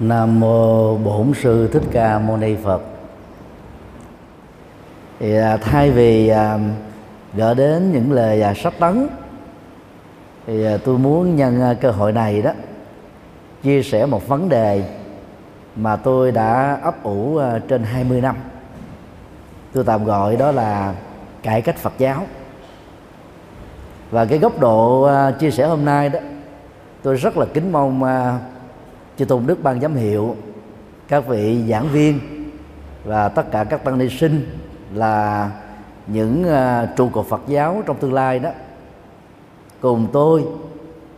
Nam mô Bổn sư Thích Ca Mâu Ni Phật. Thì à, thay vì à, gỡ đến những lời à, sách tấn, thì tôi muốn nhân cơ hội này đó, chia sẻ một vấn đề mà tôi đã ấp ủ trên 20 năm. Tôi tạm gọi đó là cải cách Phật giáo. Và cái góc độ chia sẻ hôm nay đó, tôi rất là kính mong chư tôn đức ban giám hiệu các vị giảng viên và tất cả các tăng ni sinh là những uh, trụ cột Phật giáo trong tương lai đó cùng tôi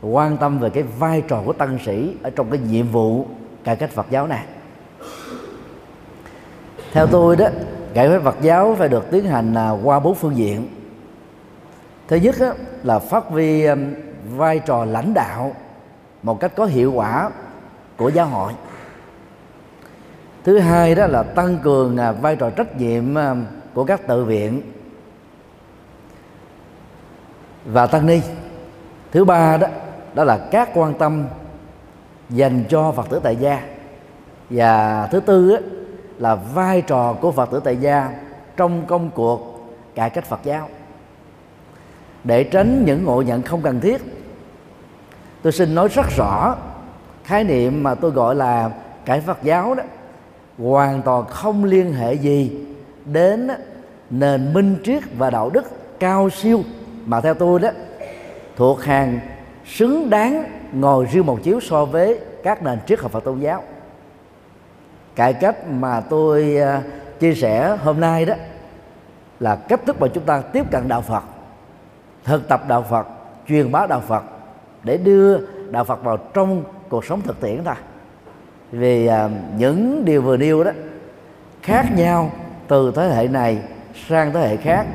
quan tâm về cái vai trò của tăng sĩ ở trong cái nhiệm vụ cải cách Phật giáo này. Theo tôi đó cải cách Phật giáo phải được tiến hành uh, qua bốn phương diện. Thứ nhất đó, là phát huy um, vai trò lãnh đạo một cách có hiệu quả của giáo hội. Thứ hai đó là tăng cường à, vai trò trách nhiệm à, của các tự viện và tăng ni. Thứ ba đó đó là các quan tâm dành cho phật tử tại gia. Và thứ tư đó, là vai trò của phật tử tại gia trong công cuộc cải cách phật giáo. Để tránh những ngộ nhận không cần thiết tôi xin nói rất rõ khái niệm mà tôi gọi là cải phật giáo đó, hoàn toàn không liên hệ gì đến nền minh triết và đạo đức cao siêu mà theo tôi đó, thuộc hàng xứng đáng ngồi riêng một chiếu so với các nền triết học Phật tôn giáo. Cải cách mà tôi à, chia sẻ hôm nay đó là cách thức mà chúng ta tiếp cận đạo Phật, thực tập đạo Phật, truyền bá đạo Phật để đưa đạo Phật vào trong cuộc sống thực tiễn thôi vì à, những điều vừa nêu đó khác nhau từ thế hệ này sang thế hệ khác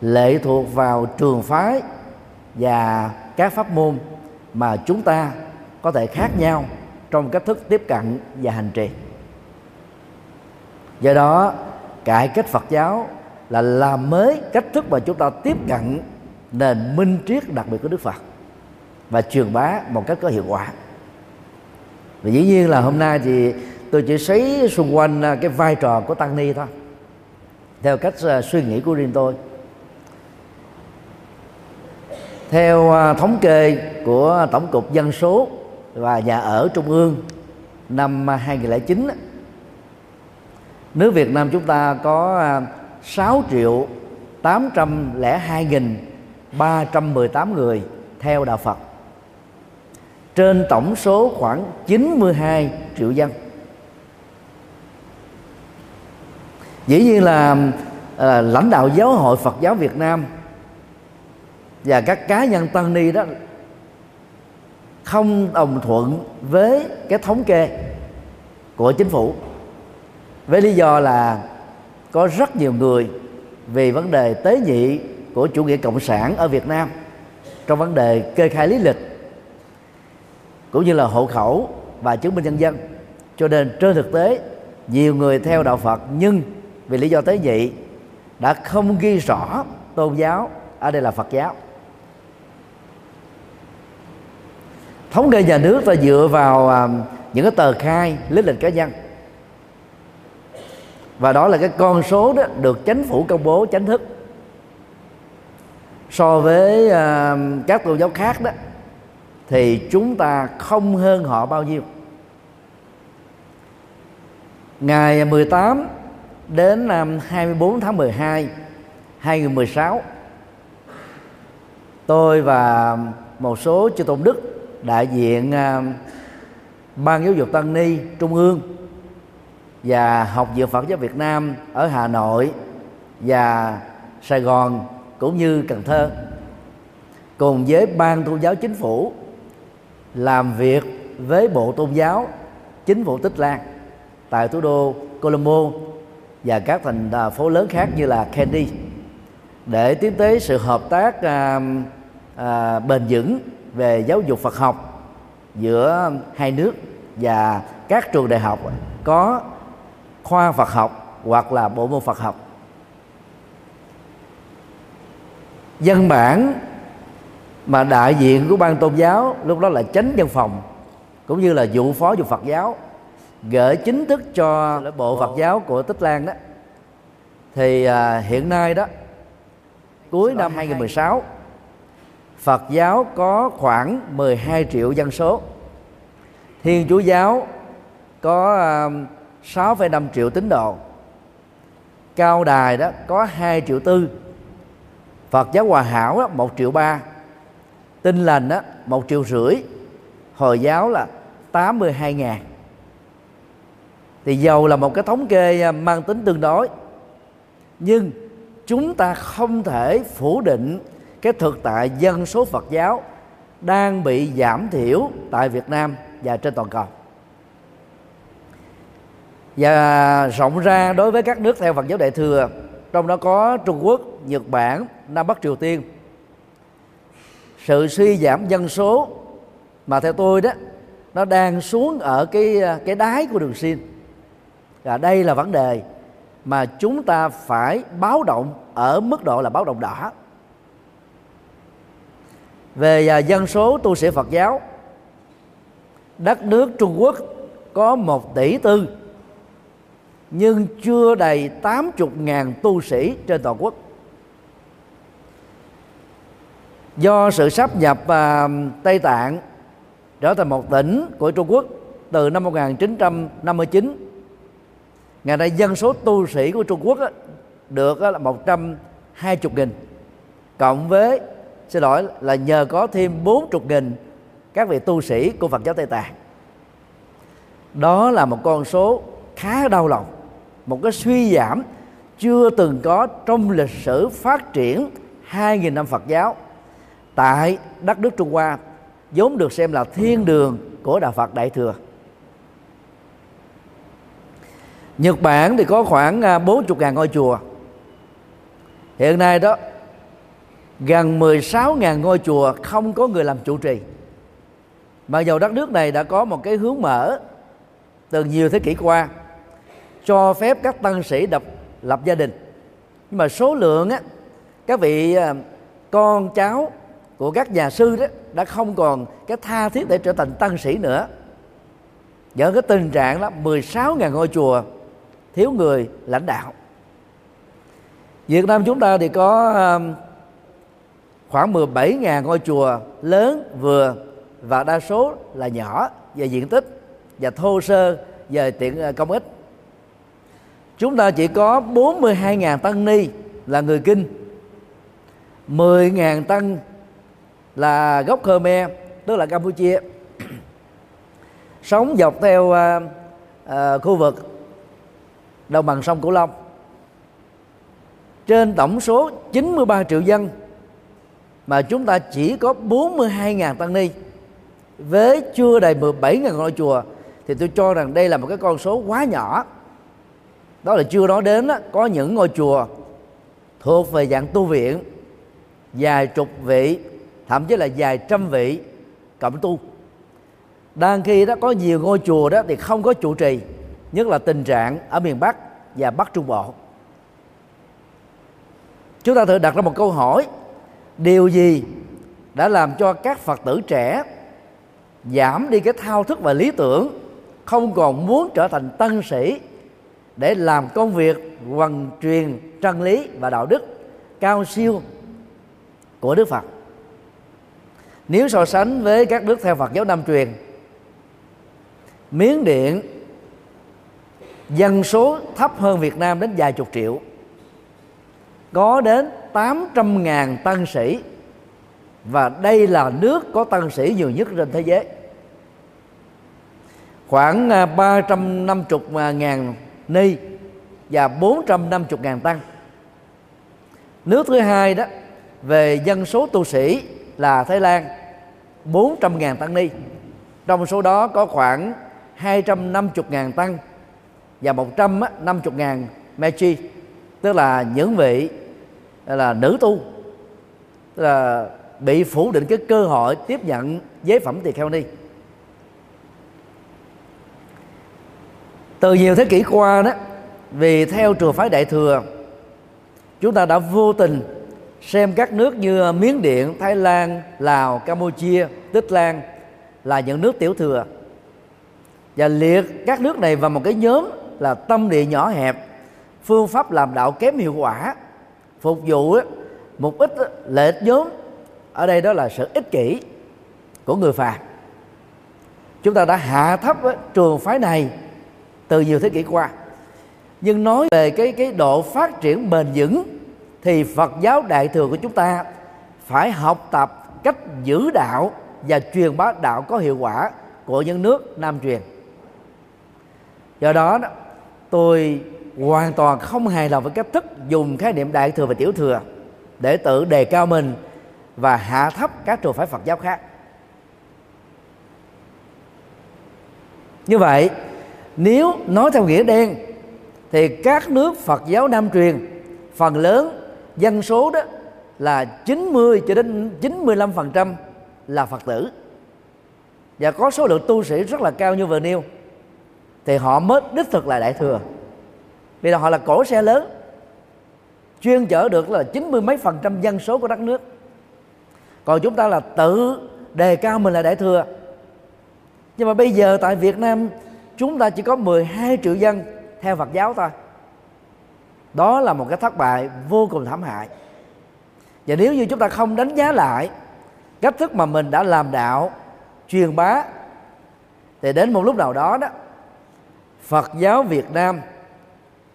lệ thuộc vào trường phái và các pháp môn mà chúng ta có thể khác nhau trong cách thức tiếp cận và hành trì. Do đó cải cách phật giáo là làm mới cách thức mà chúng ta tiếp cận nền minh triết đặc biệt của đức phật và truyền bá một cách có hiệu quả và dĩ nhiên là hôm nay thì tôi chỉ xoáy xung quanh à, cái vai trò của tăng ni thôi, theo cách à, suy nghĩ của riêng tôi. Theo à, thống kê của tổng cục dân số và nhà ở trung ương, năm 2009 nước Việt Nam chúng ta có 6 triệu 802 nghìn 318 người theo đạo Phật trên tổng số khoảng 92 triệu dân. Dĩ nhiên là à, lãnh đạo giáo hội Phật giáo Việt Nam và các cá nhân tăng ni đó không đồng thuận với cái thống kê của chính phủ với lý do là có rất nhiều người vì vấn đề tế nhị của chủ nghĩa cộng sản ở Việt Nam trong vấn đề kê khai lý lịch cũng như là hộ khẩu và chứng minh nhân dân. Cho nên trên thực tế nhiều người theo đạo Phật nhưng vì lý do tế nhị đã không ghi rõ tôn giáo ở đây là Phật giáo. Thống kê nhà nước ta dựa vào à, những cái tờ khai lý lịch cá nhân. Và đó là cái con số đó được chính phủ công bố chính thức. So với uh, các tôn giáo khác đó thì chúng ta không hơn họ bao nhiêu. Ngày 18 đến năm 24 tháng 12 2016 tôi và một số chư tôn đức đại diện à, ban giáo dục tăng ni trung ương và học viện Phật giáo Việt Nam ở Hà Nội và Sài Gòn cũng như Cần Thơ cùng với ban tôn giáo chính phủ làm việc với bộ tôn giáo chính phủ tích lan tại thủ đô colombo và các thành à, phố lớn khác như là Kennedy để tiến tới sự hợp tác à, à, bền vững về giáo dục Phật học giữa hai nước và các trường đại học có khoa Phật học hoặc là bộ môn Phật học. Dân bản mà đại diện của ban tôn giáo lúc đó là chánh văn phòng cũng như là vụ phó vụ Phật giáo gửi chính thức cho bộ Phật giáo của Tích Lan đó. Thì à, hiện nay đó cuối năm 2016 Phật giáo có khoảng 12 triệu dân số. Thiên Chúa giáo có 6,5 à, triệu tín đồ. Cao Đài đó có 2 triệu tư. Phật giáo Hòa Hảo đó, 1 triệu ba Tinh lành á một triệu rưỡi Hồi giáo là 82 ngàn. Thì dầu là một cái thống kê à, mang tính tương đối Nhưng chúng ta không thể phủ định cái thực tại dân số Phật giáo đang bị giảm thiểu tại Việt Nam và trên toàn cầu. Và rộng ra đối với các nước theo Phật giáo Đại thừa trong đó có Trung Quốc, Nhật Bản, Nam Bắc Triều Tiên sự suy giảm dân số mà theo tôi đó, nó đang xuống ở cái cái đáy của đường xin và đây là vấn đề mà chúng ta phải báo động ở mức độ là báo động đỏ. Về à, dân số, tu sĩ Phật giáo, đất nước Trung Quốc có một tỷ tư, nhưng chưa đầy 80 ngàn tu sĩ trên toàn quốc. Do sự sắp nhập uh, Tây Tạng trở thành một tỉnh của Trung Quốc từ năm 1959 ngày nay dân số tu sĩ của Trung Quốc á, được á, là 120 nghìn. Cộng với xin lỗi là nhờ có thêm 40 nghìn các vị tu sĩ của Phật giáo Tây Tạng. Đó là một con số khá đau lòng một cái suy giảm chưa từng có trong lịch sử phát triển 2.000 năm Phật giáo tại đất nước Trung Hoa, vốn được xem là thiên đường của đạo Phật Đại thừa. Nhật Bản thì có khoảng à, 40.000 ngôi chùa. Hiện nay đó, gần 16.000 ngôi chùa không có người làm chủ trì. Mặc dầu đất nước này đã có một cái hướng mở từ nhiều thế kỷ qua, cho phép các tăng sĩ đập lập gia đình. Nhưng mà số lượng á, các vị à, con cháu của các nhà sư đó, đã không còn cái tha thiết để trở thành tăng sĩ nữa. Do cái tình trạng đó 16.000 ngôi chùa, thiếu người, lãnh đạo. Việt Nam chúng ta thì có um, khoảng 17.000 ngôi chùa lớn, vừa, và đa số là nhỏ, về diện tích, và thô sơ về tiện ờ, công ích. Chúng ta chỉ có 42.000 tăng ni là người kinh 10.000 tăng là gốc Khmer tức là Campuchia. Sống dọc theo uh, uh, khu vực đồng bằng sông Cửu Long. Trên tổng số 93 triệu dân mà chúng ta chỉ có 42.000 tăng ni. Với chưa đầy 17.000 ngôi chùa thì tôi cho rằng đây là một cái con số quá nhỏ. Đó là chưa nói đến đó, có những ngôi chùa thuộc về dạng tu viện vài chục vị thậm chí là vài trăm vị cộng tu. Đang khi đó có nhiều ngôi chùa đó thì không có trụ trì, nhất là tình trạng ở miền Bắc và Bắc Trung Bộ. Chúng ta thử đặt ra một câu hỏi, điều gì đã làm cho các phật tử trẻ giảm đi cái thao thức và lý tưởng, không còn muốn trở thành tân sĩ để làm công việc hoằng truyền chân lý và đạo đức cao siêu của Đức Phật? Nếu so sánh với các nước theo Phật giáo Nam truyền Miến Điện dân số thấp hơn Việt Nam đến vài chục triệu, có đến 800.000 tăng sĩ, và đây là nước có tăng sĩ nhiều nhất trên thế giới. Khoảng à, 350.000 ni và 450.000 tăng. Nước thứ hai đó, về dân số tu sĩ là Thái Lan 400.000 tăng ni. Trong số đó có khoảng 250.000 tăng và 150.000 Mechi tức là những vị là nữ tu, tức là bị phủ định cái cơ hội tiếp nhận giới phẩm tỳ kheo ni. Từ nhiều thế kỷ qua đó, vì theo trường phái đại thừa, chúng ta đã vô tình xem các nước như miến điện, thái lan, lào, campuchia, tích lan là những nước tiểu thừa. Và liệt các nước này vào một cái nhóm là tâm địa nhỏ hẹp, phương pháp làm đạo kém hiệu quả, phục vụ một ít lợi ích nhóm. Ở đây đó là sự ích kỷ của người phàm. Chúng ta đã hạ thấp trường phái này từ nhiều thế kỷ qua. Nhưng nói về cái cái độ phát triển bền vững thì Phật giáo đại thừa của chúng ta phải học tập cách giữ đạo và truyền bá đạo có hiệu quả của những nước Nam truyền. Do đó tôi hoàn toàn không hài lòng với cách thức dùng khái niệm đại thừa và tiểu thừa để tự đề cao mình và hạ thấp các trường phái Phật giáo khác. Như vậy, nếu nói theo nghĩa đen thì các nước Phật giáo Nam truyền phần lớn dân số đó là 90 cho đến 95% là Phật tử. Và có số lượng tu sĩ rất là cao như vừa nêu. Thì họ mới đích thực là đại thừa. Vì là họ là cổ xe lớn, chuyên chở được là chín mươi mấy phần trăm dân số của đất nước. Còn chúng ta là tự đề cao mình là đại thừa. Nhưng mà bây giờ tại Việt Nam, chúng ta chỉ có 12 triệu dân theo Phật giáo thôi đó là một cái thất bại vô cùng thảm hại. Và nếu như chúng ta không đánh giá lại cách thức mà mình đã làm đạo, truyền bá, thì đến một lúc nào đó đó, Phật giáo Việt Nam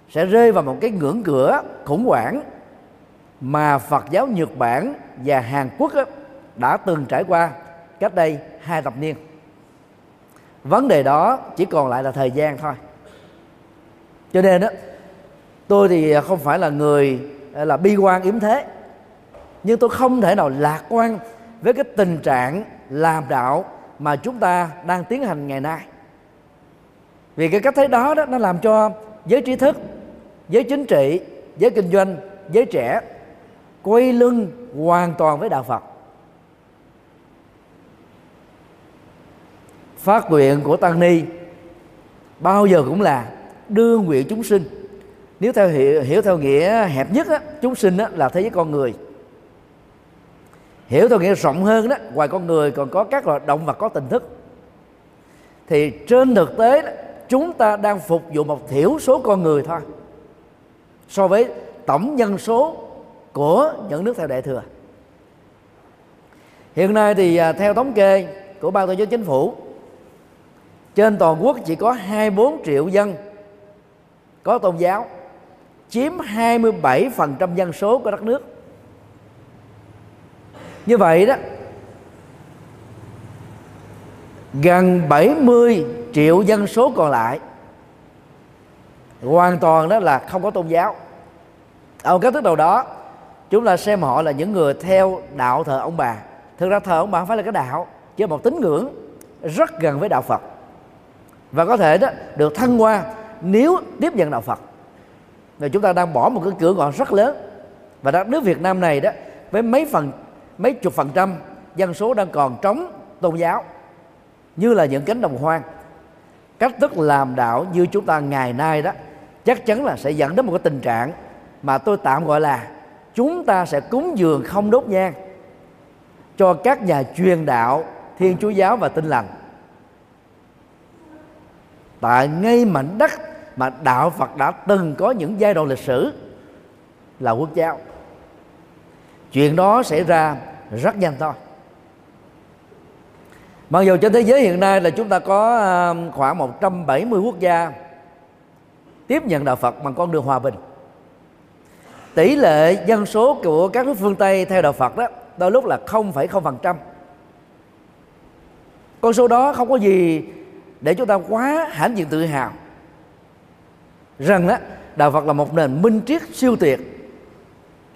sẽ rơi vào một cái ngưỡng cửa khủng hoảng mà Phật giáo Nhật Bản và Hàn Quốc đã từng trải qua cách đây hai thập niên. Vấn đề đó chỉ còn lại là thời gian thôi. Cho nên đó tôi thì à, không phải là người à, là bi quan yếm thế. Nhưng tôi không thể nào lạc quan với cái tình trạng làm đạo mà chúng ta đang tiến hành ngày nay. Vì cái cách thấy đó đó, nó làm cho giới trí thức, giới chính trị, giới kinh doanh, giới trẻ quay lưng hoàn toàn với đạo phật. Phát nguyện của tăng ni bao giờ cũng là đưa nguyện chúng sinh nếu theo hiểu, hiểu theo nghĩa hẹp nhất á, chúng sinh á, là thế giới con người. Hiểu theo nghĩa rộng hơn đó ngoài con người còn có các loài động vật có tình thức. Thì trên thực tế đó, chúng ta đang phục vụ một thiểu số con người thôi so với tổng dân số của những nước theo đại thừa. Hiện nay thì à, theo thống kê của ban tổ chức chính phủ trên toàn quốc chỉ có 24 triệu dân có tôn giáo chiếm 27% dân số của đất nước. Như vậy đó, gần 70 triệu dân số còn lại hoàn toàn đó là không có tôn giáo. Ở một cách thức đầu đó, chúng ta xem họ là những người theo đạo thờ ông bà. Thực ra thờ ông bà không phải là cái đạo, chỉ là một tín ngưỡng rất gần với đạo phật. Và có thể đó, được thăng hoa nếu tiếp nhận đạo phật và chúng ta đang bỏ một cái cửa ngõ rất lớn. Và đất nước Việt Nam này đó, với mấy phần, mấy chục phần trăm dân số đang còn trống tôn giáo, như là những cánh đồng hoang. Cách thức làm đạo như chúng ta ngày nay đó, chắc chắn là sẽ dẫn đến một cái tình trạng mà tôi tạm gọi là chúng ta sẽ cúng dường không đốt nhang cho các nhà truyền đạo thiên chúa giáo và tinh lành. Tại ngay mảnh đất mà đạo Phật đã từng có những giai đoạn lịch sử là quốc giáo. Chuyện đó xảy ra rất nhanh thôi. Mặc dù trên thế giới hiện nay là chúng ta có khoảng 170 quốc gia tiếp nhận đạo Phật bằng con đường hòa bình. Tỷ lệ dân số của các nước phương Tây theo đạo Phật đó đôi lúc là 0,0% con số đó không có gì để chúng ta quá hãnh diện tự hào rằng đó đạo Phật là một nền minh triết siêu tuyệt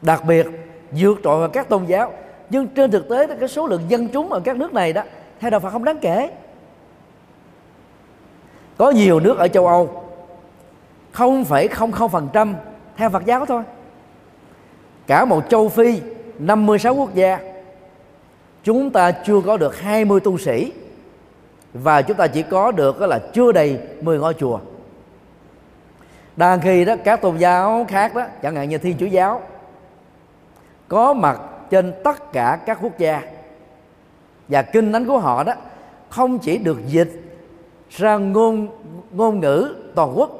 đặc biệt vượt trội vào các tôn giáo. Nhưng trên thực tế cái số lượng dân chúng ở các nước này đó, theo đạo Phật không đáng kể. Có nhiều nước ở châu Âu, không phải không không phần trăm theo Phật giáo thôi. Cả một châu Phi 56 quốc gia, chúng ta chưa có được 20 tu sĩ, và chúng ta chỉ có được là chưa đầy 10 ngôi chùa đang khi đó, các tôn giáo khác đó, chẳng hạn như thiên chúa giáo, có mặt trên tất cả các quốc gia. Và kinh thánh của họ đó, không chỉ được dịch ra ngôn ngôn ngữ toàn quốc,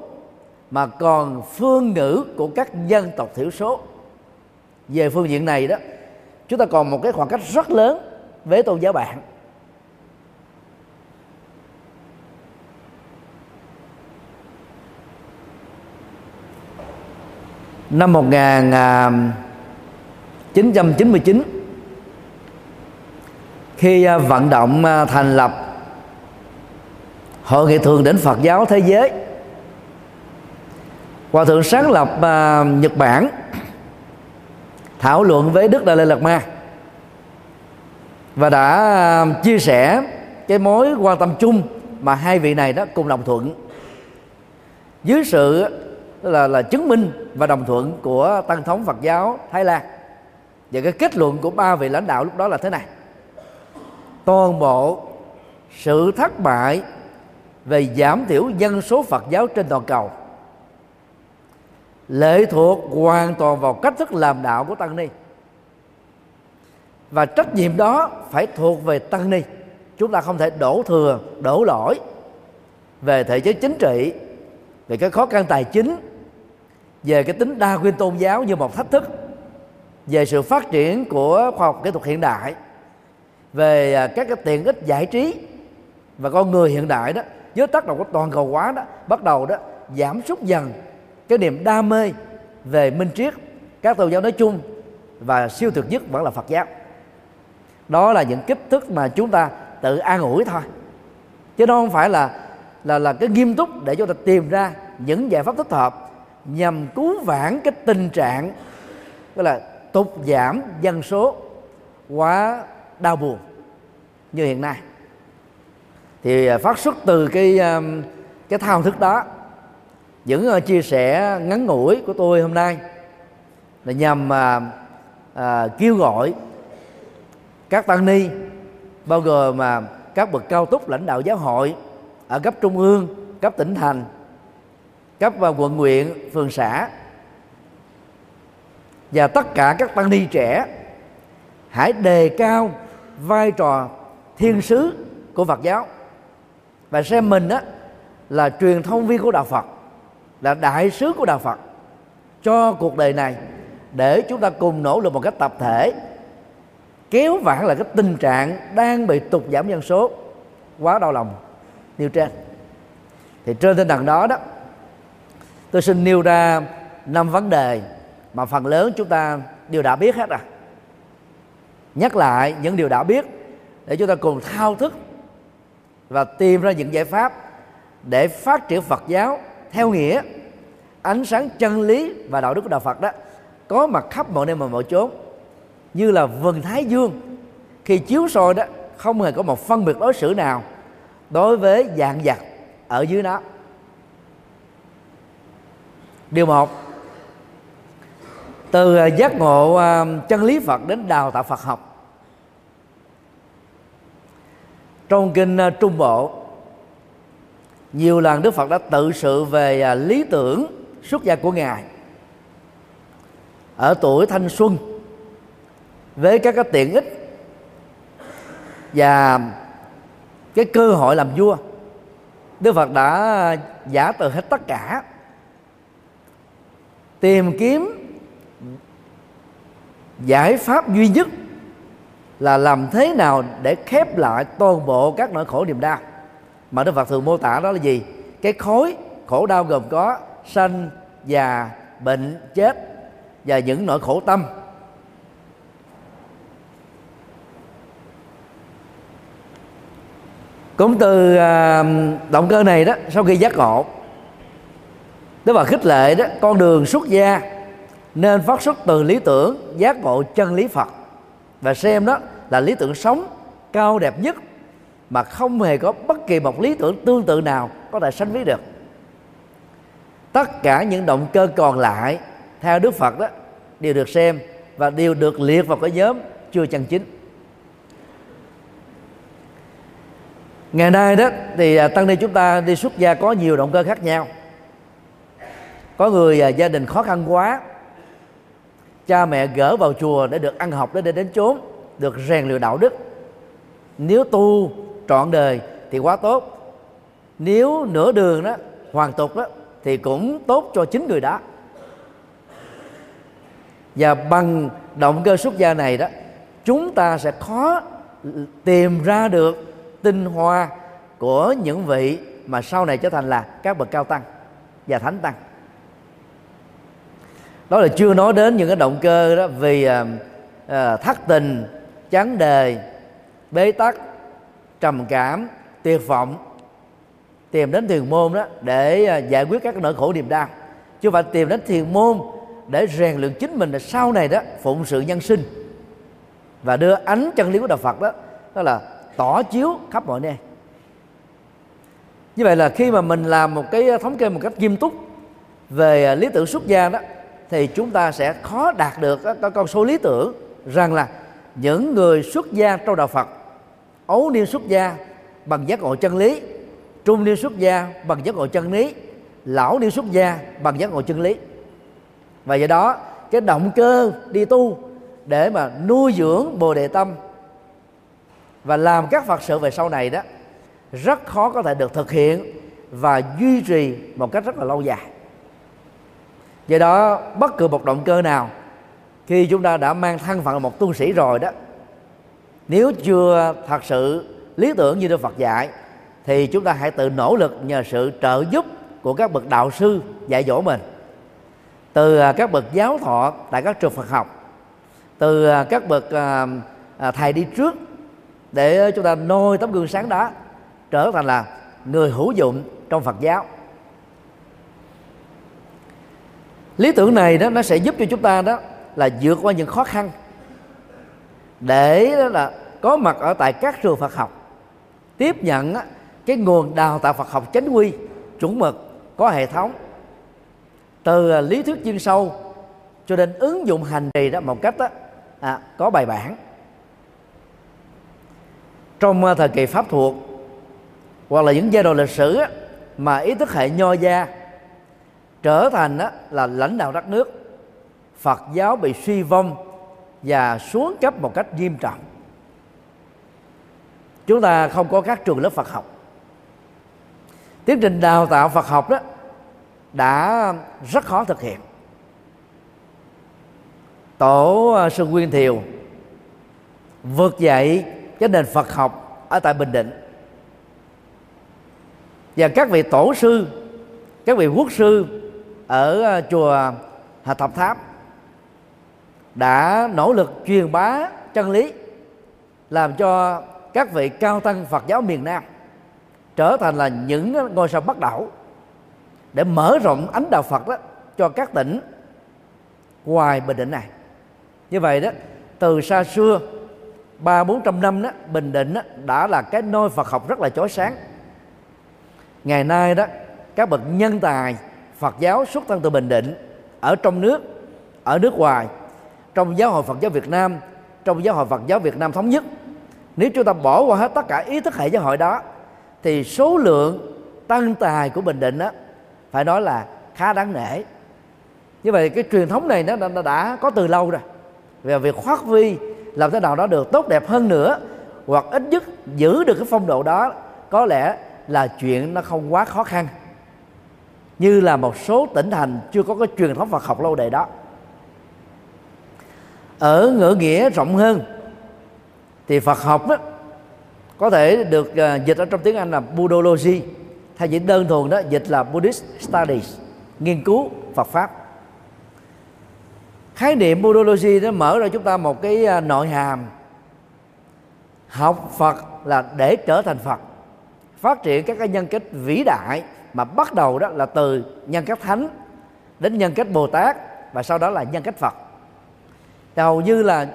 mà còn phương ngữ của các dân tộc thiểu số. Về phương diện này đó, chúng ta còn một cái khoảng cách rất lớn với tôn giáo bạn. Năm 1999 à, khi à, vận động à, thành lập hội nghị thượng đỉnh Phật giáo thế giới, hòa thượng sáng lập Nhật Bản thảo luận với Đức Đại Lệ Lạt Ma và đã chia sẻ cái mối quan tâm chung mà hai vị này đó cùng đồng thuận. Dưới sự là là chứng minh và đồng thuận của tăng thống Phật giáo Thái Lan. Và cái kết luận của ba vị lãnh đạo lúc đó là thế này. Toàn bộ sự thất bại về giảm thiểu dân số Phật giáo trên toàn cầu lệ thuộc hoàn toàn vào cách thức làm đạo của tăng ni. Và trách nhiệm đó phải thuộc về tăng ni. Chúng ta không thể đổ thừa, đổ lỗi về thể chế chính trị, về cái khó khăn tài chính về cái tính đa nguyên tôn giáo như một thách thức về sự phát triển của khoa học kỹ thuật hiện đại, về à, các cái tiện ích giải trí và con người hiện đại đó, với tác động của toàn cầu hóa đó, bắt đầu đó giảm sút dần cái niềm đam mê về minh triết, các tôn giáo nói chung và siêu thực nhất vẫn là Phật giáo. Đó là những kích thức mà chúng ta tự an ủi thôi. Chứ nó không phải là là là cái nghiêm túc để chúng ta tìm ra những giải pháp thích hợp nhằm cứu vãn cái tình trạng gọi là tụt giảm dân số quá đau buồn như hiện nay. Thì à, phát xuất từ cái à, cái thao thức đó những à, chia sẻ ngắn ngủi của tôi hôm nay là nhằm mà à, kêu gọi các tăng ni bao gồm mà các bậc cao túc lãnh đạo giáo hội ở cấp trung ương cấp tỉnh thành cấp quận huyện, phường xã. Và tất cả các tăng ni trẻ hãy đề cao vai trò thiên sứ của Phật giáo. Và xem mình đó là truyền thông viên của đạo Phật, là đại sứ của đạo Phật cho cuộc đời này để chúng ta cùng nỗ lực một cách tập thể, kéo vãn là cái tình trạng đang bị tụt giảm dân số, quá đau lòng. Nêu trên. Thì trên tinh thần đó đó tôi xin nêu ra năm vấn đề mà phần lớn chúng ta đều đã biết hết rồi. Nhắc lại những điều đã biết để chúng ta cùng thao thức và tìm ra những giải pháp để phát triển Phật giáo theo nghĩa, ánh sáng chân lý và đạo đức của đạo Phật đó có mặt khắp mọi nơi mà mọi chốn, như là vầng thái dương. Khi chiếu soi đó, không hề có một phân biệt đối xử nào đối với dạng vật ở dưới nó điều một. Từ à, giác ngộ à, chân lý Phật đến đào tạo Phật học. Trong kinh à, Trung Bộ, nhiều lần Đức Phật đã tự sự về lý tưởng xuất gia của ngài. Ở tuổi thanh xuân, với các cái tiện ích và cái cơ hội làm vua, Đức Phật đã giả từ hết tất cả tìm kiếm giải pháp duy nhất là làm thế nào để khép lại toàn bộ các nỗi khổ niềm đau. Mà Đức Phật thường mô tả đó là gì? Cái khối khổ đau gồm có sanh già, bệnh, chết và những nỗi khổ tâm. Cũng từ à, động cơ này đó, sau khi giác ngộ Đức Phật khích lệ đó, con đường xuất gia nên phát xuất từ lý tưởng giác ngộ chân lý Phật. Và xem đó là lý tưởng sống cao đẹp nhất mà không hề có bất kỳ một lý tưởng tương tự nào có thể sánh ví được. Tất cả những động cơ còn lại theo Đức Phật đó đều được xem và đều được liệt vào cái nhóm chưa chân chính. Ngày nay đó thì à, tăng ni chúng ta đi xuất gia có nhiều động cơ khác nhau có người à, gia đình khó khăn quá cha mẹ gỡ vào chùa để được ăn học để đến đến chốn được rèn luyện đạo đức. Nếu tu trọn đời thì quá tốt. Nếu nửa đường đó hoàn tục đó thì cũng tốt cho chính người đó và bằng động cơ xuất gia này đó chúng ta sẽ khó tìm ra được tinh hoa của những vị mà sau này trở thành là các bậc cao tăng và thánh tăng đó là chưa nói đến những cái động cơ đó vì à, à, thất tình chán đề bế tắc trầm cảm tuyệt vọng tìm đến thiền môn đó để à, giải quyết các nỗi khổ niềm đau. Chứ phải tìm đến thiền môn để rèn luyện chính mình là sau này đó phụng sự nhân sinh. Và đưa ánh chân lý của đạo Phật đó đó là tỏ chiếu khắp mọi nơi. Như vậy là khi mà mình làm một cái thống kê một cách nghiêm túc về à, lý tưởng xuất gia đó thì chúng ta sẽ khó đạt được cái con số lý tưởng rằng là những người xuất gia trong đạo Phật, ấu niên xuất gia bằng giác ngộ chân lý, trung niên xuất gia bằng giác ngộ chân lý, lão niên xuất gia bằng giác ngộ chân lý. Và do đó, cái động cơ đi tu để mà nuôi dưỡng bồ đề tâm và làm các phật sự về sau này đó, rất khó có thể được thực hiện và duy trì một cách rất là lâu dài do đó, bất cứ một động cơ nào, khi chúng ta đã mang thân phận là một tu sĩ rồi đó, nếu chưa thật sự lý tưởng như Đức Phật dạy, thì chúng ta hãy tự nỗ lực nhờ sự trợ giúp của các bậc đạo sư dạy dỗ mình. Từ à, các bậc giáo thọ tại các trường Phật học, từ à, các bậc à, thầy đi trước để chúng ta nôi tấm gương sáng đó trở thành là người hữu dụng trong Phật giáo. Lý tưởng này đó nó sẽ giúp cho chúng ta đó là vượt qua những khó khăn để đó là có mặt ở tại các trường Phật học. Tiếp nhận cái nguồn đào tạo Phật học chánh quy chuẩn mực có hệ thống. Từ à, lý thuyết chuyên sâu cho đến ứng dụng hành trì đó một cách đó, à, có bài bản. Trong à, thời kỳ pháp thuộc hoặc là những giai đoạn lịch sử mà ý thức hệ nho gia trở thành là lãnh đạo đất nước. Phật giáo bị suy vong và xuống cấp một cách nghiêm trọng. Chúng ta không có các trường lớp Phật học. Tiến trình đào tạo Phật học đó đã rất khó thực hiện. Tổ à, sư Nguyên Thiều vượt dậy cái nền Phật học ở tại Bình Định. Và các vị tổ sư, các vị quốc sư ở ờ, chùa Hà Thập Tháp đã nỗ lực truyền bá chân lý làm cho các vị cao tăng Phật giáo miền Nam trở thành là những ngôi sao bắt đảo để mở rộng ánh đạo Phật đó cho các tỉnh ngoài Bình Định này. Như vậy đó từ xa xưa ba bốn trăm năm đó Bình Định đó, đã là cái nơi Phật học rất là chói sáng. Ngày nay đó các bậc nhân tài Phật giáo xuất thân từ Bình Định ở trong nước ở nước ngoài. Trong giáo hội Phật giáo Việt Nam trong giáo hội Phật giáo Việt Nam thống nhất. Nếu chúng ta bỏ qua hết tất cả ý thức hệ giáo hội đó thì số lượng tăng tài của Bình Định đó phải nói là khá đáng nể. Như vậy cái truyền thống này nó đã, đã có từ lâu rồi. Về việc phát huy làm thế nào đó được tốt đẹp hơn nữa hoặc ít nhất giữ được cái phong độ đó có lẽ là chuyện nó không quá khó khăn như là một số tỉnh thành chưa có cái truyền thống Phật học lâu đời đó. Ở ngữ nghĩa rộng hơn thì Phật học đó có thể được uh, dịch ở trong tiếng Anh là Buddhology thay vì đơn thuần đó dịch là Buddhist Studies nghiên cứu Phật pháp. Khái niệm Buddhology nó mở ra chúng ta một cái à, nội hàm. Học Phật là để trở thành Phật phát triển các cái nhân cách vĩ đại mà bắt đầu đó là từ nhân cách thánh đến nhân cách Bồ Tát và sau đó là nhân cách Phật. Hầu như là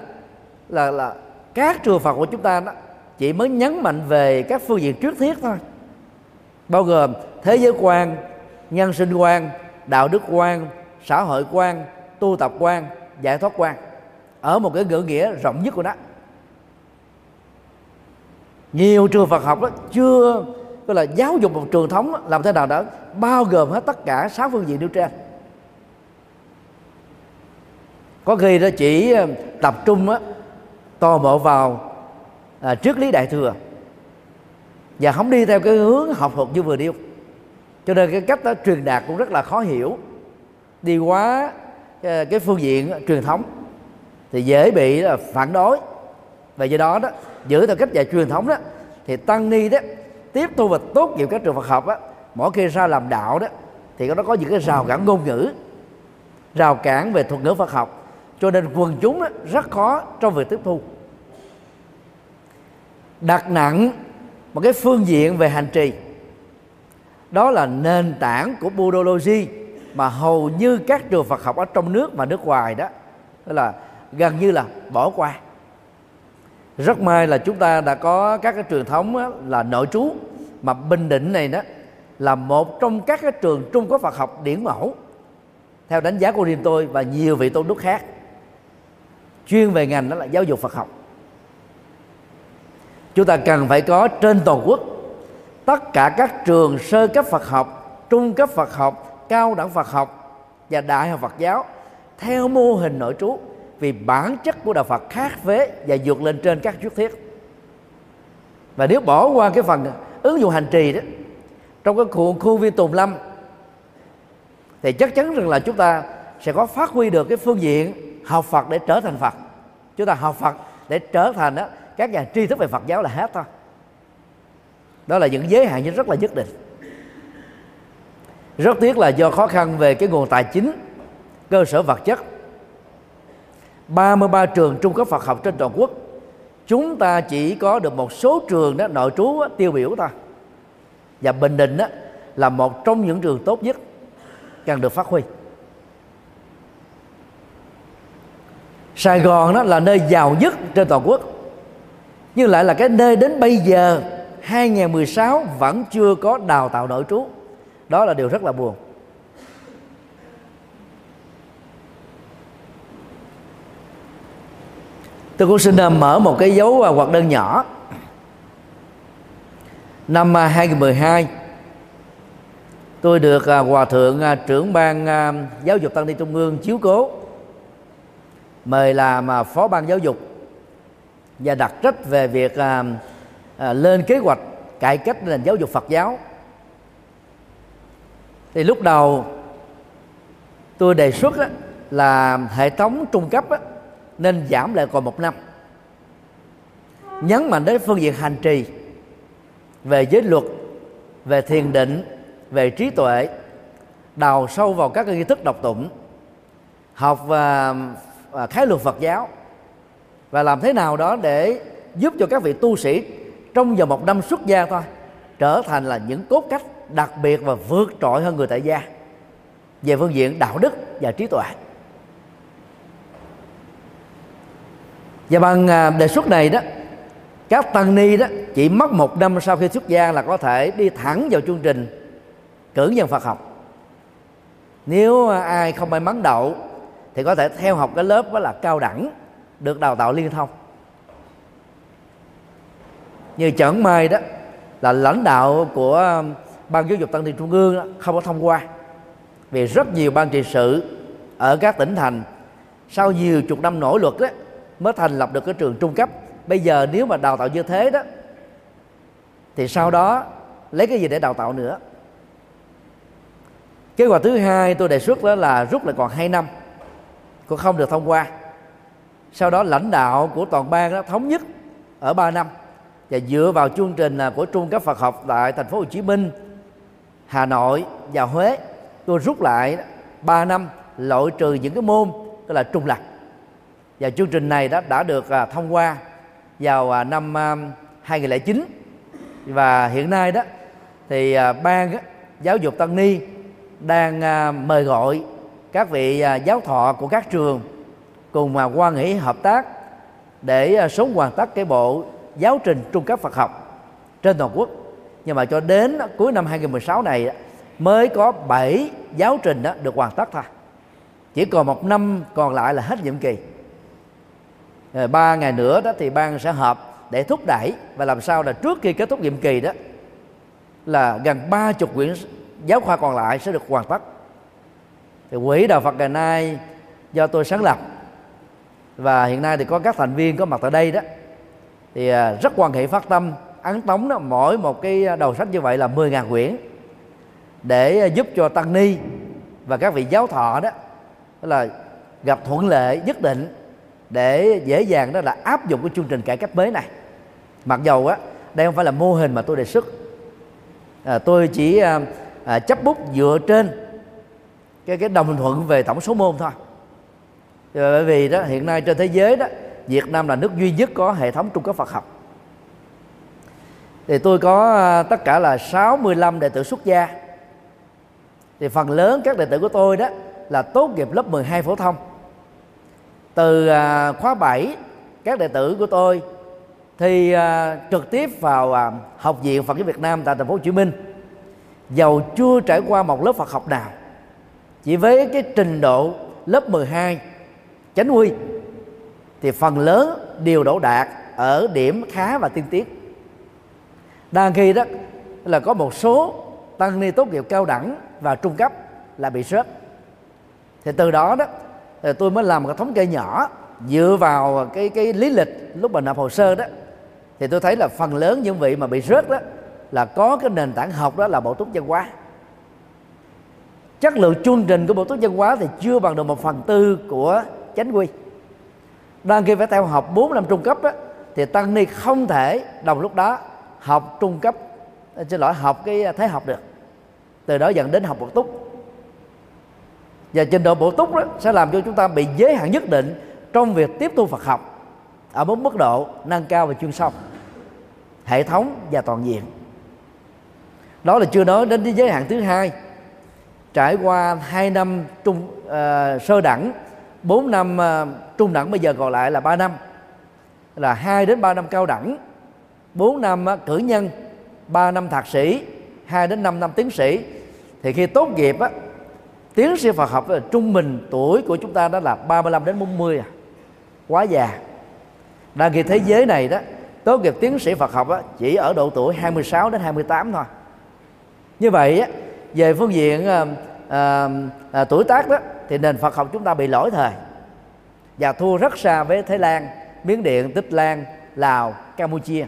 là là các trường Phật của chúng ta đó chỉ mới nhấn mạnh về các phương diện trước thiết thôi. Bao gồm thế giới quan, nhân sinh quan, đạo đức quan, xã hội quan, tu tập quan, giải thoát quan. Ở một cái ngữ nghĩa rộng nhất của nó. Nhiều trường Phật học đó chưa tức là giáo dục một truyền thống làm thế nào đó bao gồm hết tất cả sáu phương diện nêu trên. Có khi đó chỉ ờ, tập trung á tò mò vào à, trước lý đại thừa. Và không đi theo cái hướng học thuật như vừa điêu cho nên cái cách đó truyền đạt cũng rất là khó hiểu. Đi quá ờ, cái phương diện truyền thống thì dễ bị ờ, phản đối. Và do đó đó giữ theo cách dạy truyền thống đó thì tăng ni đó tiếp thu và tốt nghiệp các trường Phật học á mỗi khi ra làm đạo đó thì nó có những cái rào cản ngôn ngữ rào cản về thuật ngữ Phật học. Cho nên quần chúng đó, rất khó trong việc tiếp thu. Đặt nặng một cái phương diện về hành trì. Đó là nền tảng của Budology mà hầu như các trường Phật học ở trong nước và nước ngoài đó tức là gần như là bỏ qua rất may là chúng ta đã có các cái truyền thống là nội trú. Mà bình định này đó là một trong các cái trường trung cấp Phật học điển mẫu. Theo đánh giá của riêng tôi và nhiều vị tôn đức khác, chuyên về ngành đó là giáo dục Phật học. Chúng ta cần phải có trên toàn quốc tất cả các trường sơ cấp Phật học, trung cấp Phật học, cao đẳng Phật học và đại học Phật giáo theo mô hình nội trú vì bản chất của đạo Phật khác với và vượt lên trên các thuyết. Thiết và nếu bỏ qua cái phần ứng dụng hành trì đó trong cái khu, khu viên tùng lâm thì chắc chắn rằng là chúng ta sẽ có phát huy được cái phương diện học Phật để trở thành Phật. Chúng ta học Phật để trở thành đó, các nhà tri thức về Phật giáo là hết thôi. Đó là những giới hạn rất là nhất định. Rất tiếc là do khó khăn về cái nguồn tài chính cơ sở vật chất 33 trường trung cấp Phật học trên toàn quốc. Chúng ta chỉ có được một số trường đó nội trú đó, tiêu biểu thôi. Và Bình Định đó là một trong những trường tốt nhất cần được phát huy. Sài Gòn đó là nơi giàu nhất trên toàn quốc. Nhưng lại là cái nơi đến bây giờ 2016 vẫn chưa có đào tạo nội trú. Đó là điều rất là buồn. Tôi cũng xin à, mở một cái dấu à, hoặc đơn nhỏ. Năm à, 2012 tôi được à, hòa thượng trưởng ban giáo dục tăng ni trung ương chiếu cố mời làm phó ban giáo dục và đặt trách về việc lên kế hoạch cải cách nền giáo dục Phật giáo. Thì lúc đầu tôi đề xuất là hệ thống trung cấp nên giảm lại còn một năm. Nhấn mạnh đến phương diện hành trì về giới luật về thiền định về trí tuệ đào sâu vào các nghi thức độc tụng học và, và khái luật Phật giáo và làm thế nào đó để giúp cho các vị tu sĩ trong vòng một năm xuất gia thôi trở thành là những cốt cách đặc biệt và vượt trội hơn người tại gia về phương diện đạo đức và trí tuệ. Và bằng à, đề xuất này đó các tăng ni đó chỉ mất một năm sau khi xuất gia là có thể đi thẳng vào chương trình cử nhân Phật học. Nếu à, ai không may mắn đậu thì có thể theo học cái lớp đó là cao đẳng được đào tạo liên thông. Như chẳng may đó là lãnh đạo của à, ban giáo dục tăng ni trung ương đó, không có thông qua. Vì rất nhiều ban trị sự ở các tỉnh thành sau nhiều chục năm nỗ lực đó mới thành lập được cái trường trung cấp. Bây giờ nếu mà đào tạo như thế đó thì sau đó lấy cái gì để đào tạo nữa? Kế hoạch thứ hai tôi đề xuất đó là rút lại còn 2 năm cũng không được thông qua. Sau đó lãnh đạo của toàn bang đó thống nhất ở 3 năm và dựa vào chương trình của trung cấp Phật học tại thành phố Hồ Chí Minh, Hà Nội và Huế tôi rút lại 3 năm loại trừ những cái môn tức là trung lặp và chương trình này đó đã được à, thông qua vào à, năm à, 2009 và hiện nay đó, thì ban giáo dục tăng ni đang mời gọi các vị giáo thọ của các trường cùng mà quan hệ hợp tác để sớm hoàn tất cái bộ giáo trình trung cấp Phật học trên toàn quốc. Nhưng mà cho đến cuối năm 2016 này mới có 7 giáo trình đó được hoàn tất thôi. Chỉ còn một năm còn lại là hết nhiệm kỳ rồi ba ngày nữa đó thì ban sẽ họp để thúc đẩy và làm sao là trước khi kết thúc nhiệm kỳ đó là gần ba chục quyển giáo khoa còn lại sẽ được hoàn tất. Thì quỹ đạo Phật ngày nay do tôi sáng lập và hiện nay thì có các thành viên có mặt tại đây đó, thì ờ, rất quan hệ phát tâm, ấn tống đó, mỗi một cái đầu sách như vậy là 10.000 quyển để giúp cho tăng ni và các vị giáo thọ đó là gặp thuận lợi nhất định để dễ dàng đó là áp dụng cái chương trình cải cách mới này. Mặc dầu á đây không phải là mô hình mà tôi đề xuất. À, tôi chỉ à, à, chấp bút dựa trên cái cái đồng thuận về tổng số môn thôi. Ờ, bởi vì đó hiện nay trên thế giới đó Việt Nam là nước duy nhất có hệ thống trung cấp Phật học. Thì tôi có à, tất cả là 65 đệ tử xuất gia. Thì phần lớn các đệ tử của tôi đó là tốt nghiệp lớp 12 phổ thông từ à, khóa 7 các đệ tử của tôi thì à, trực tiếp vào à, học viện Phật giáo Việt Nam tại thành phố Hồ Chí Minh. Giàu chưa trải qua một lớp Phật học nào, chỉ với cái trình độ lớp 12 chánh huy thì phần lớn đều đổ đạt ở điểm khá và tiên tiến. Đang khi đó là có một số tăng ni tốt nghiệp cao đẳng và trung cấp là bị rớt. Thì từ đó đó Ờ, tôi mới làm một thống kê nhỏ dựa vào cái cái lý lịch lúc mà nộp hồ sơ đó. Thì tôi thấy là phần lớn những vị mà bị rớt đó là có cái nền tảng học đó là bộ túc văn hóa. Chất lượng chương trình của bộ túc văn hóa thì chưa bằng được một phần tư của chánh quy. Đang khi phải theo học 4 năm trung cấp đó, thì tăng ni không thể đồng lúc đó học trung cấp ờ, xin lỗi học cái ờ, thế học được. Từ đó dẫn đến học bộ túc và trình độ bổ túc đó sẽ làm cho chúng ta bị giới hạn nhất định trong việc tiếp thu Phật học ở một mức độ nâng cao và chuyên sâu hệ thống và toàn diện. Đó là chưa nói đến cái giới hạn thứ hai. Trải qua 2 năm trung uh, sơ đẳng 4 năm uh, trung đẳng bây giờ còn lại là 3 năm là 2 đến 3 năm cao đẳng 4 năm uh, cử nhân 3 năm thạc sĩ 2 đến 5 năm tiến sĩ. Thì khi tốt nghiệp á tiến sĩ Phật học trung bình tuổi của chúng ta đó là 35 đến 40 à. Quá già. Đang kỳ thế giới này đó tốt nghiệp tiến sĩ Phật học á, chỉ ở độ tuổi 26 đến 28 thôi. Như vậy á, về phương diện à, à, à, tuổi tác đó thì nền Phật học chúng ta bị lỗi thời. Và thua rất xa với Thái Lan, Miến Điện, Tích Lan, Lào, Campuchia.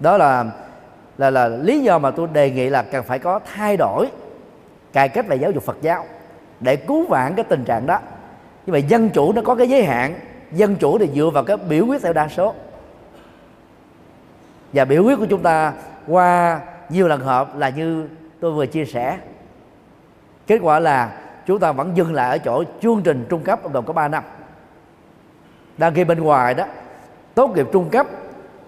Đó là là là lý do mà tôi đề nghị là cần phải có thay đổi cải cách về giáo dục Phật giáo. Để cứu vãn cái tình trạng đó. Nhưng mà dân chủ nó có cái giới hạn, dân chủ thì dựa vào cái biểu quyết theo đa số. Và biểu quyết của chúng ta qua nhiều lần họp là như tôi vừa chia sẻ. Kết quả là chúng ta vẫn dừng lại ở chỗ chương trình trung cấp gồm có 3 năm. Đang khi bên ngoài đó tốt nghiệp trung cấp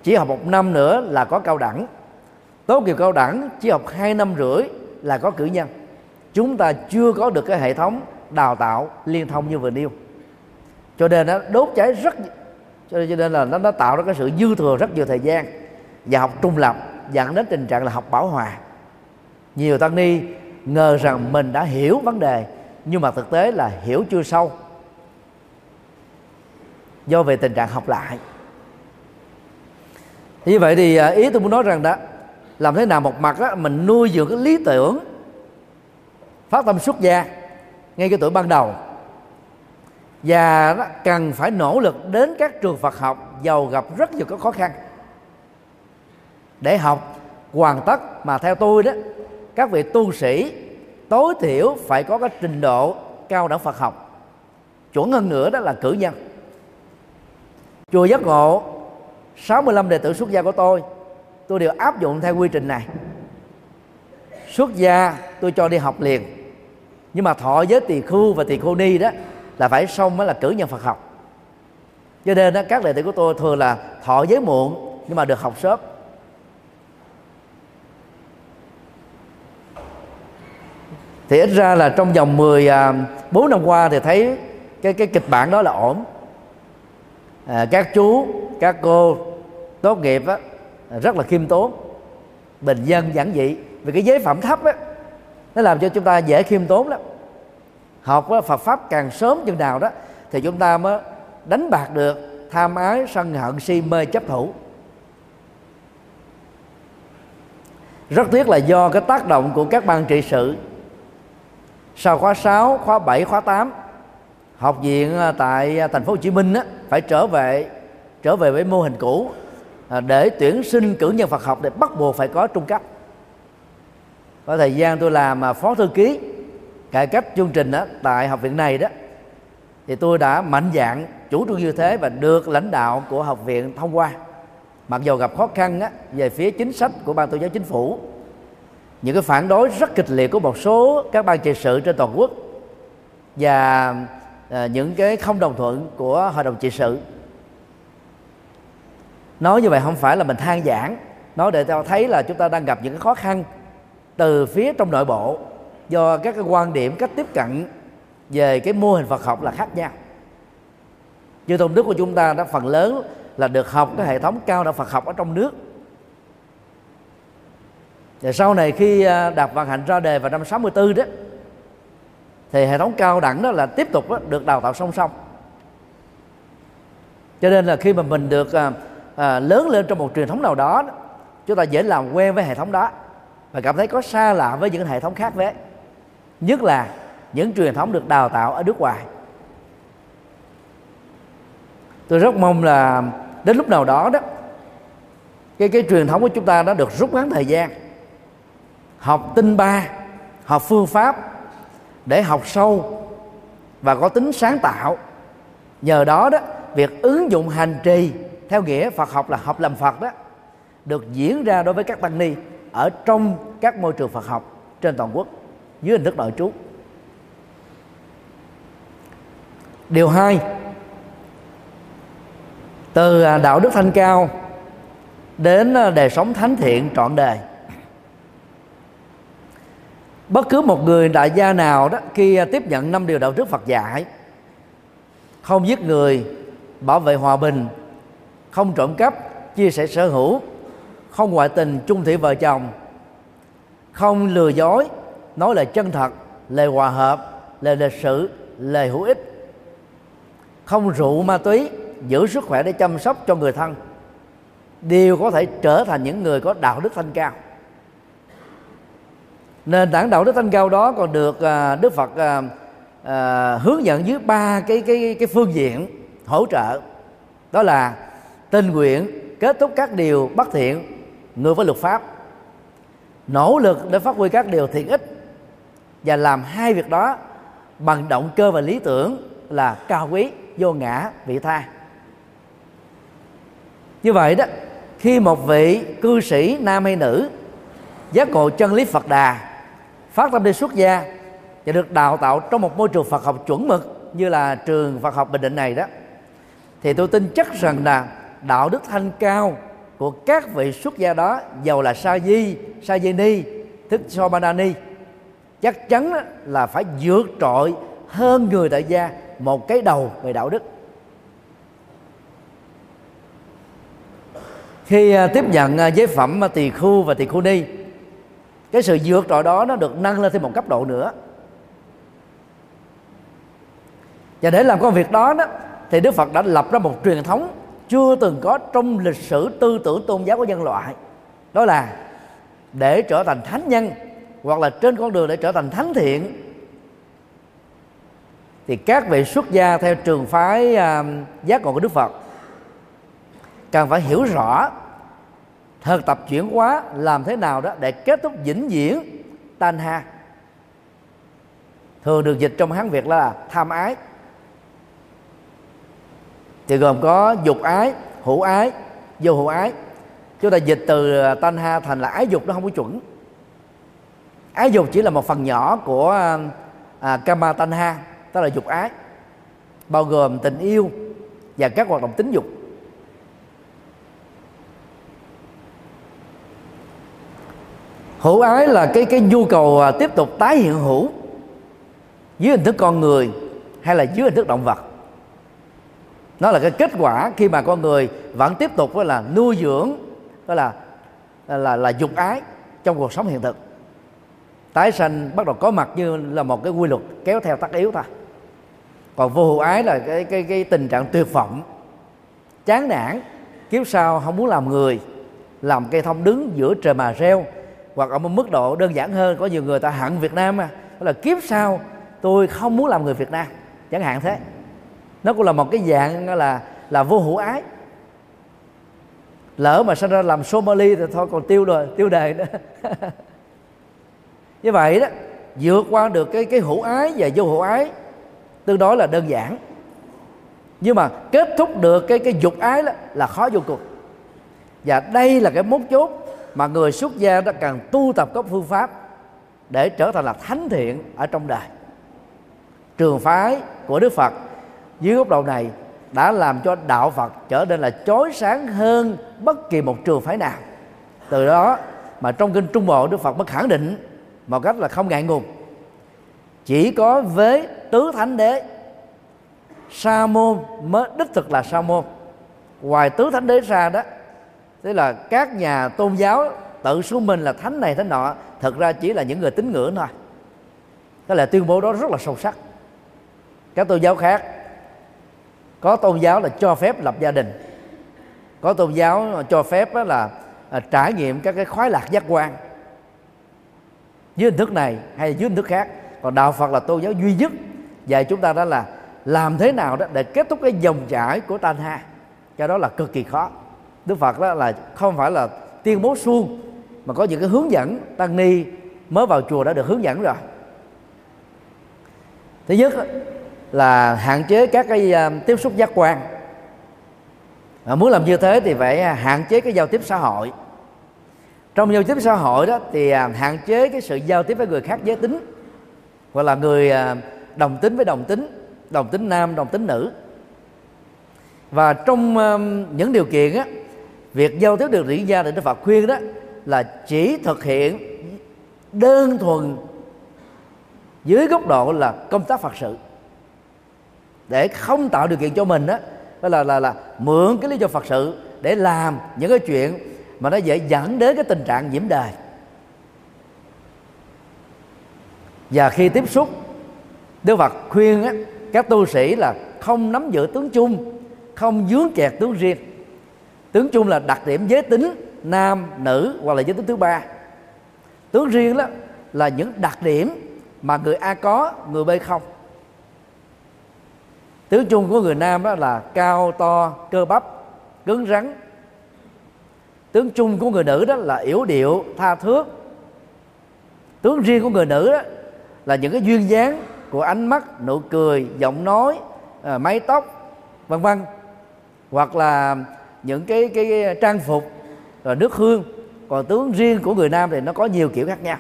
chỉ học một năm nữa là có cao đẳng. Tốt nghiệp cao đẳng chỉ học hai năm rưỡi là có cử nhân chúng ta chưa có được cái hệ thống đào tạo liên thông như vừa nêu. Cho nên nó đốt cháy rất cho nên là nó, nó tạo ra cái sự dư thừa rất nhiều thời gian và học trung lập dẫn đến tình trạng là học bảo hòa. Nhiều tăng ni ngờ rằng mình đã hiểu vấn đề nhưng mà thực tế là hiểu chưa sâu. Do về tình trạng học lại. Như vậy thì à, ý tôi muốn nói rằng đó làm thế nào một mặt đó, mình nuôi dưỡng cái lý tưởng phát tâm xuất gia, ngay cái tuổi ban đầu. Và cần phải nỗ lực đến các trường Phật học, giàu gặp rất nhiều các khó khăn. Để học hoàn tất mà theo tôi đó, các vị tu sĩ tối thiểu phải có cái trình độ cao đẳng Phật học. Chuẩn hơn nữa đó là cử nhân. Chùa giác ngộ 65 đệ tử xuất gia của tôi tôi đều áp dụng theo quy trình này. Xuất gia, tôi cho đi học liền nhưng mà thọ giới tỳ khưu và tỳ khưu ni đó là phải xong mới là cử nhân Phật học. Cho nên đó, các đệ tử của tôi thường là thọ giới muộn nhưng mà được học sớm. Thì ít ra là trong vòng 14 à, năm qua thì thấy cái cái kịch bản đó là ổn. À, các chú các cô tốt nghiệp á, rất là khiêm tốn bình dân giản dị. Vì cái giới phẩm thấp á nó làm cho chúng ta dễ khiêm tốn lắm. Học Phật pháp càng sớm chừng nào đó thì chúng ta mới đánh bạc được tham ái sân hận si mê chấp thủ. Rất tiếc là do cái tác động của các ban trị sự. Sau khóa 6, khóa 7, khóa 8 học viện à, tại à, thành phố Hồ Chí Minh á, phải trở về trở về với mô hình cũ à, để tuyển sinh cử nhân Phật học để bắt buộc phải có trung cấp có thời gian tôi làm mà phó thư ký cải cách chương trình đó, tại học viện này đó. Thì tôi đã mạnh dạng chủ trương như thế và được lãnh đạo của học viện thông qua. Mặc dù gặp khó khăn á, về phía chính sách của ban tổ giáo chính phủ những cái phản đối rất kịch liệt của một số các ban trị sự trên toàn quốc và à, những cái không đồng thuận của hội đồng trị sự. Nói như vậy không phải là mình than giảng nói để cho thấy là chúng ta đang gặp những cái khó khăn từ phía trong nội bộ do các cái quan điểm cách tiếp cận về cái mô hình Phật học là khác nhau. Như tôn đức của chúng ta đã phần lớn là được học cái hệ thống cao đẳng Phật học ở trong nước. Và sau này khi à, đạt vận hạnh ra đề vào năm 64 đó thì hệ thống cao đẳng đó là tiếp tục đó, được đào tạo song song. Cho nên là khi mà mình được à, à, lớn lên trong một truyền thống nào đó chúng ta dễ làm quen với hệ thống đó và cảm thấy có xa lạ với những hệ thống khác với nhất là những truyền thống được đào tạo ở nước ngoài. Tôi rất mong là đến lúc nào đó đó, cái cái truyền thống của chúng ta đã được rút ngắn thời gian. Học tinh ba, học phương pháp để học sâu và có tính sáng tạo. Nhờ đó đó, việc ứng dụng hành trì theo nghĩa Phật học là học làm Phật đó, được diễn ra đối với các tăng ni ở trong các môi trường Phật học trên toàn quốc dưới hình thức nội trú. Điều hai, từ à, đạo đức thanh cao đến à, đời sống thánh thiện trọn đời. Bất cứ một người đại gia nào đó khi à, tiếp nhận năm điều đạo đức Phật dạy, không giết người, bảo vệ hòa bình, không trộm cắp, chia sẻ sở hữu không ngoại tình chung thủy vợ chồng. Không lừa dối nói lời chân thật lời hòa hợp lời lịch sự lời hữu ích. Không rượu ma túy giữ sức khỏe để chăm sóc cho người thân. Đều có thể trở thành những người có đạo đức thanh cao. Nền tảng đạo đức thanh cao đó còn được à, đức phật à, à, hướng dẫn dưới ba cái cái cái phương diện hỗ trợ. Đó là tình nguyện kết thúc các điều bất thiện ngược với luật pháp, nỗ lực để phát huy các điều thiện ích và làm hai việc đó bằng động cơ và lý tưởng là cao quý, vô ngã, vị tha. Như vậy đó, khi một vị cư sĩ nam hay nữ, giác ngộ chân lý Phật đà, phát tâm đi xuất gia và được đào tạo trong một môi trường Phật học chuẩn mực như là trường Phật học Bình Định này đó, thì tôi tin chắc rằng là đạo đức thanh cao của các vị xuất gia đó giàu là sa di sa di ni thức so ni. Chắc chắn là phải vượt trội hơn người tại gia một cái đầu về đạo đức. Khi à, tiếp nhận à, giới phẩm à, tỳ khu và tỳ khu ni, cái sự vượt trội đó nó được nâng lên thêm một cấp độ nữa. Và để làm công việc đó đó, thì Đức Phật đã lập ra một truyền thống chưa từng có trong lịch sử tư tưởng tôn giáo của nhân loại. Đó là để trở thành thánh nhân, hoặc là trên con đường để trở thành thánh thiện. Thì các vị xuất gia theo trường phái à, giác ngộ của Đức Phật cần phải hiểu rõ thực tập chuyển hóa làm thế nào đó để kết thúc vĩnh viễn tan ha thường được dịch trong hán việt là tham ái thì gồm có dục ái hữu ái vô hữu ái. Chúng ta dịch từ à, tan ha thành là ái dục nó không có chuẩn. Ái dục chỉ là một phần nhỏ của à, à kama tan ha tức là dục ái bao gồm tình yêu và các hoạt động tính dục. Hữu ái là cái cái nhu cầu à, tiếp tục tái hiện hữu dưới hình thức con người hay là dưới hình thức động vật nó là cái kết quả khi mà con người vẫn tiếp tục với là nuôi dưỡng, đó là là là dục ái trong cuộc sống hiện thực. Tái sanh bắt đầu có mặt như là một cái quy luật kéo theo tất yếu thôi. Còn vô hữu ái là cái cái cái tình trạng tuyệt vọng, chán nản, kiếp sau không muốn làm người, làm cây thông đứng giữa trời mà reo, hoặc ở một mức độ đơn giản hơn, có nhiều người ta hận Việt Nam mà, đó là kiếp sau tôi không muốn làm người Việt Nam, chẳng hạn thế nó cũng là một cái dạng là là vô hữu ái. Lỡ mà sinh ra làm Somali thì thôi, còn tiêu rồi tiêu đề nữa. Như vậy đó, vượt qua được cái cái hữu ái và vô hữu ái, tương đối là đơn giản. Nhưng mà kết thúc được cái cái dục ái đó là khó vô cùng. Và đây là cái mốt chốt mà người xuất gia đã cần tu tập các phương pháp để trở thành là thánh thiện ở trong đời. Trường phái của đức phật dưới góc độ này đã làm cho đạo phật trở nên là chói sáng hơn bất kỳ một trường phái nào. Từ đó mà trong kinh trung bộ đức phật mới khẳng định một cách là không ngại ngùng. Chỉ có với tứ thánh đế, sa môn mới, đích thực là sa môn. Ngoài tứ thánh đế ra đó, tức là các nhà tôn giáo tự xuống mình là thánh này thánh nọ thật ra chỉ là những người tín ngưỡng thôi. Cái là tuyên bố đó rất là sâu sắc. Các tôn giáo khác có tôn giáo là cho phép lập gia đình. Có tôn giáo cho phép là à, trải nghiệm các cái khoái lạc giác quan. Dưới hình thức này hay dưới hình thức khác. Còn đạo phật là tôn giáo duy nhất. Dạy chúng ta đó là làm thế nào đó để kết thúc cái dòng chảy của tan ha. Cho đó là cực kỳ khó. Đức phật đó là không phải là tuyên bố suông, mà có những cái hướng dẫn. Tăng ni mới vào chùa đã được hướng dẫn rồi. Thứ nhất là hạn chế các cái à, tiếp xúc giác quan. Và muốn làm như thế thì phải à, hạn chế cái giao tiếp xã hội. Trong giao tiếp xã hội đó thì à, hạn chế cái sự giao tiếp với người khác giới tính, hoặc là người đồng tính với đồng tính đồng tính nam, đồng tính nữ. Và trong những điều kiện á, việc giao tiếp được diễn ra thì đức phật khuyên đó là chỉ thực hiện đơn thuần dưới góc độ là công tác phật sự để không tạo điều kiện cho mình đó, đó là là là mượn cái lý do phật sự để làm những cái chuyện mà nó dễ dẫn đến cái tình trạng nhiễm đời và khi tiếp xúc Đức Phật khuyên á, các tu sĩ là không nắm giữ tướng chung không dướng kẹt tướng riêng. Tướng chung là đặc điểm giới tính nam nữ hoặc là giới tính thứ ba. Tướng riêng đó là những đặc điểm mà người a có người b không tướng chung của người nam đó là cao to cơ bắp cứng rắn. Tướng chung của người nữ đó là yếu điệu tha thước. Tướng riêng của người nữ đó là những cái duyên dáng của ánh mắt nụ cười giọng nói à, mái tóc vân vân. Hoặc là những cái cái trang phục rồi nước hương. Còn tướng riêng của người nam thì nó có nhiều kiểu khác nhau.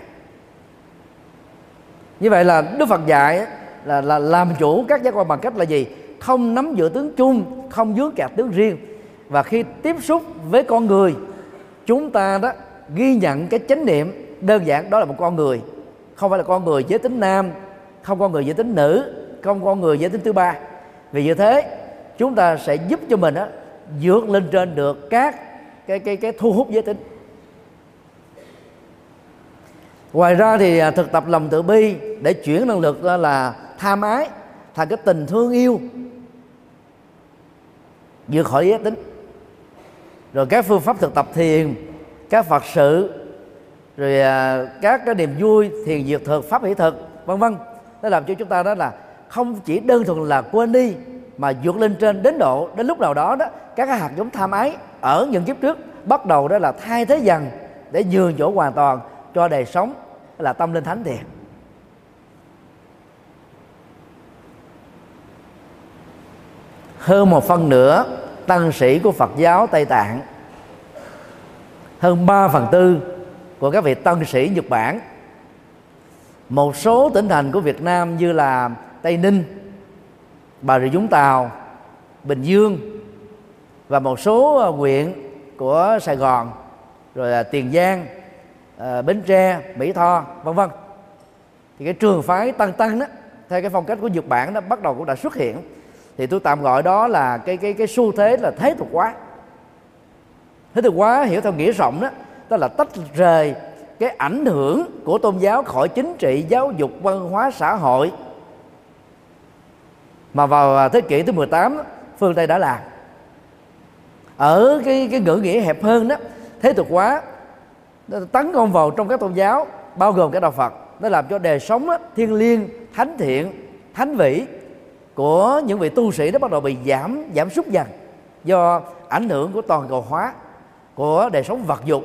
Như vậy là đức phật dạy là là làm chủ các giác quan bằng cách là gì? Không nắm giữ tướng chung không dướng kẹt tướng riêng. Và khi tiếp xúc với con người chúng ta đó ghi nhận cái chánh niệm đơn giản đó là một con người. Không phải là con người giới tính nam không con người giới tính nữ không con người giới tính thứ ba. Vì như thế chúng ta sẽ giúp cho mình đó, vượt lên trên được các cái cái cái thu hút giới tính. Ngoài ra thì à, thực tập lòng tự bi để chuyển năng lực là tham ái thành cái tình thương yêu vượt khỏi giới tính rồi các phương pháp thực tập thiền, các phật sự, rồi à, các cái niềm vui thiền diệt thực, pháp hỷ thực, vân vân. Nó làm cho chúng ta đó là không chỉ đơn thuần là quên đi, mà vượt lên trên đến độ, đến lúc nào đó đó, các cái hạt giống tham ái ở những kiếp trước bắt đầu đó là thay thế dần để nhường chỗ hoàn toàn cho đời sống là tâm linh thánh thiện hơn một phân nữa tăng sĩ của Phật giáo Tây Tạng. Hơn 3 phần tư của các vị tăng sĩ Nhật Bản. Một số tỉnh thành của Việt Nam như là Tây Ninh, Bà Rịa Vũng Tàu, Bình Dương và một số ờ, huyện của Sài Gòn, rồi là Tiền Giang ờ, Bến Tre, Mỹ Tho, vân vân. Thì cái trường phái tăng tăng đó, theo cái phong cách của Nhật Bản đó bắt đầu cũng đã xuất hiện thì tôi tạm gọi đó là cái cái cái xu thế là thế tục quá thế tục quá hiểu theo nghĩa rộng đó đó là tách rời cái ảnh hưởng của tôn giáo khỏi chính trị giáo dục văn hóa xã hội. Mà vào à, thế kỷ thứ 18 phương Tây đã làm. Ở cái cái ngữ nghĩa hẹp hơn đó thế tục quá tấn công vào trong các tôn giáo bao gồm cả đạo Phật nó làm cho đời sống đó, thiên liêng thánh thiện thánh vĩ của những vị tu sĩ đó bắt đầu bị giảm giảm sút dần do ảnh hưởng của toàn cầu hóa của đời sống vật dục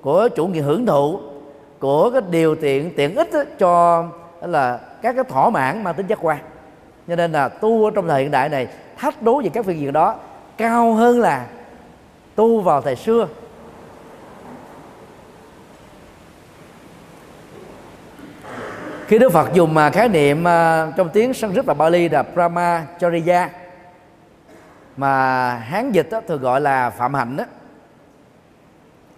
của chủ nghĩa hưởng thụ của cái điều tiện tiện ích đó, cho là các cái thỏa mãn mang tính giác quan. Cho nên là tu ở trong thời hiện đại này thách đố về các phương diện đó cao hơn là tu vào thời xưa khi Đức Phật dùng mà khái niệm à, trong tiếng Sanskrit và Bali là Brahmacharya mà hán dịch đó, thường gọi là phạm hạnh đó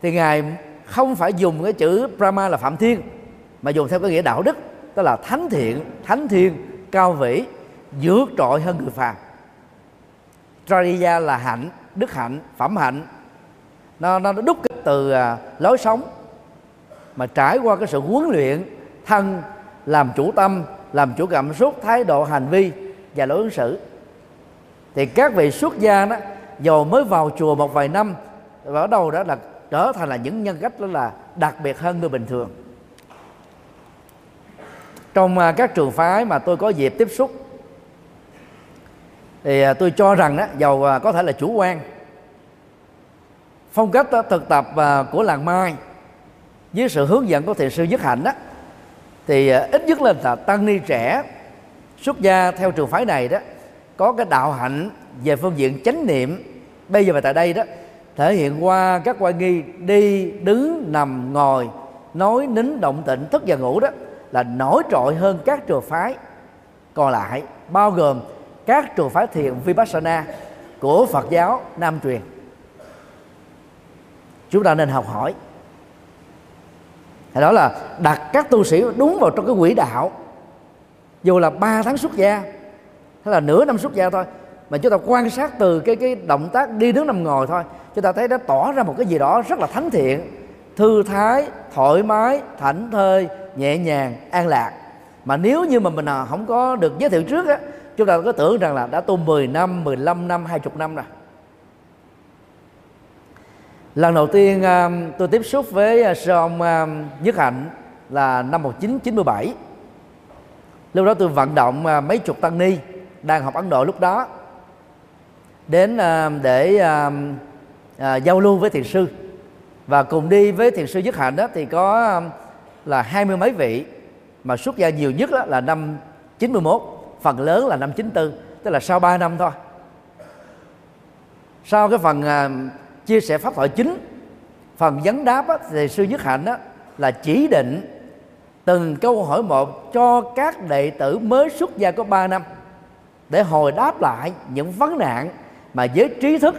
thì ngài không phải dùng cái chữ Brahma là phạm thiên mà dùng theo cái nghĩa đạo đức tức là thánh thiện thánh thiên cao vĩ vượt trội hơn người phàm. Chariya là hạnh đức hạnh phẩm hạnh. Nó nó đúc từ à, lối sống mà trải qua cái sự huấn luyện thân làm chủ tâm, làm chủ cảm xúc, thái độ, hành vi và lối ứng xử. Thì các vị xuất gia đó dầu mới vào chùa một vài năm và ở đầu đó là trở thành là những nhân cách đó là đặc biệt hơn người bình thường. Trong à, các trường phái mà tôi có dịp tiếp xúc, thì à, tôi cho rằng đó dầu à, có thể là chủ quan. Phong cách thực tập của làng mai với sự hướng dẫn của thiền sư nhất hạnh đó thì à, ít nhất là tăng ni trẻ. Xuất gia theo trường phái này đó, có cái đạo hạnh về phương diện chánh niệm. Bây giờ và tại đây đó, thể hiện qua các quan nghi đi, đứng, nằm, ngồi, nói, nín, động tịnh thức và ngủ đó, là nổi trội hơn các trường phái. Còn lại, bao gồm các trường phái thiền vipassana của Phật giáo Nam truyền. Chúng ta nên học hỏi thì đó là đặt các tu sĩ đúng vào trong cái quỹ đạo. Dù là 3 tháng xuất gia, hay là nửa năm xuất gia thôi, mà chúng ta quan sát từ cái cái động tác đi đứng nằm ngồi thôi, chúng ta thấy nó tỏ ra một cái gì đó rất là thánh thiện. Thư thái, thoải mái, thảnh thơi, nhẹ nhàng, an lạc. Mà nếu như mà mình à, không có được giới thiệu trước á, chúng ta có tưởng rằng là đã tu 10 năm 15 năm 20 năm rồi lần đầu tiên um, tôi tiếp xúc với uh, sư ông um, Nhất Hạnh là năm 1997 lúc đó tôi vận động uh, mấy chục tăng ni đang học Ấn Độ lúc đó đến um, để à, giao lưu với thiền sư. Và cùng đi với thiền sư Nhất Hạnh đó thì có là hai mươi mấy vị mà xuất gia nhiều nhất đó là năm 91 phần lớn là năm 94 tức là sau 3 năm thôi. Sau cái phần à, chia sẻ pháp thoại chính. Phần vấn đáp á, thì sư nhất hạnh á, là chỉ định từng câu hỏi một cho các đệ tử mới xuất gia có 3 năm để hồi đáp lại những vấn nạn mà giới trí thức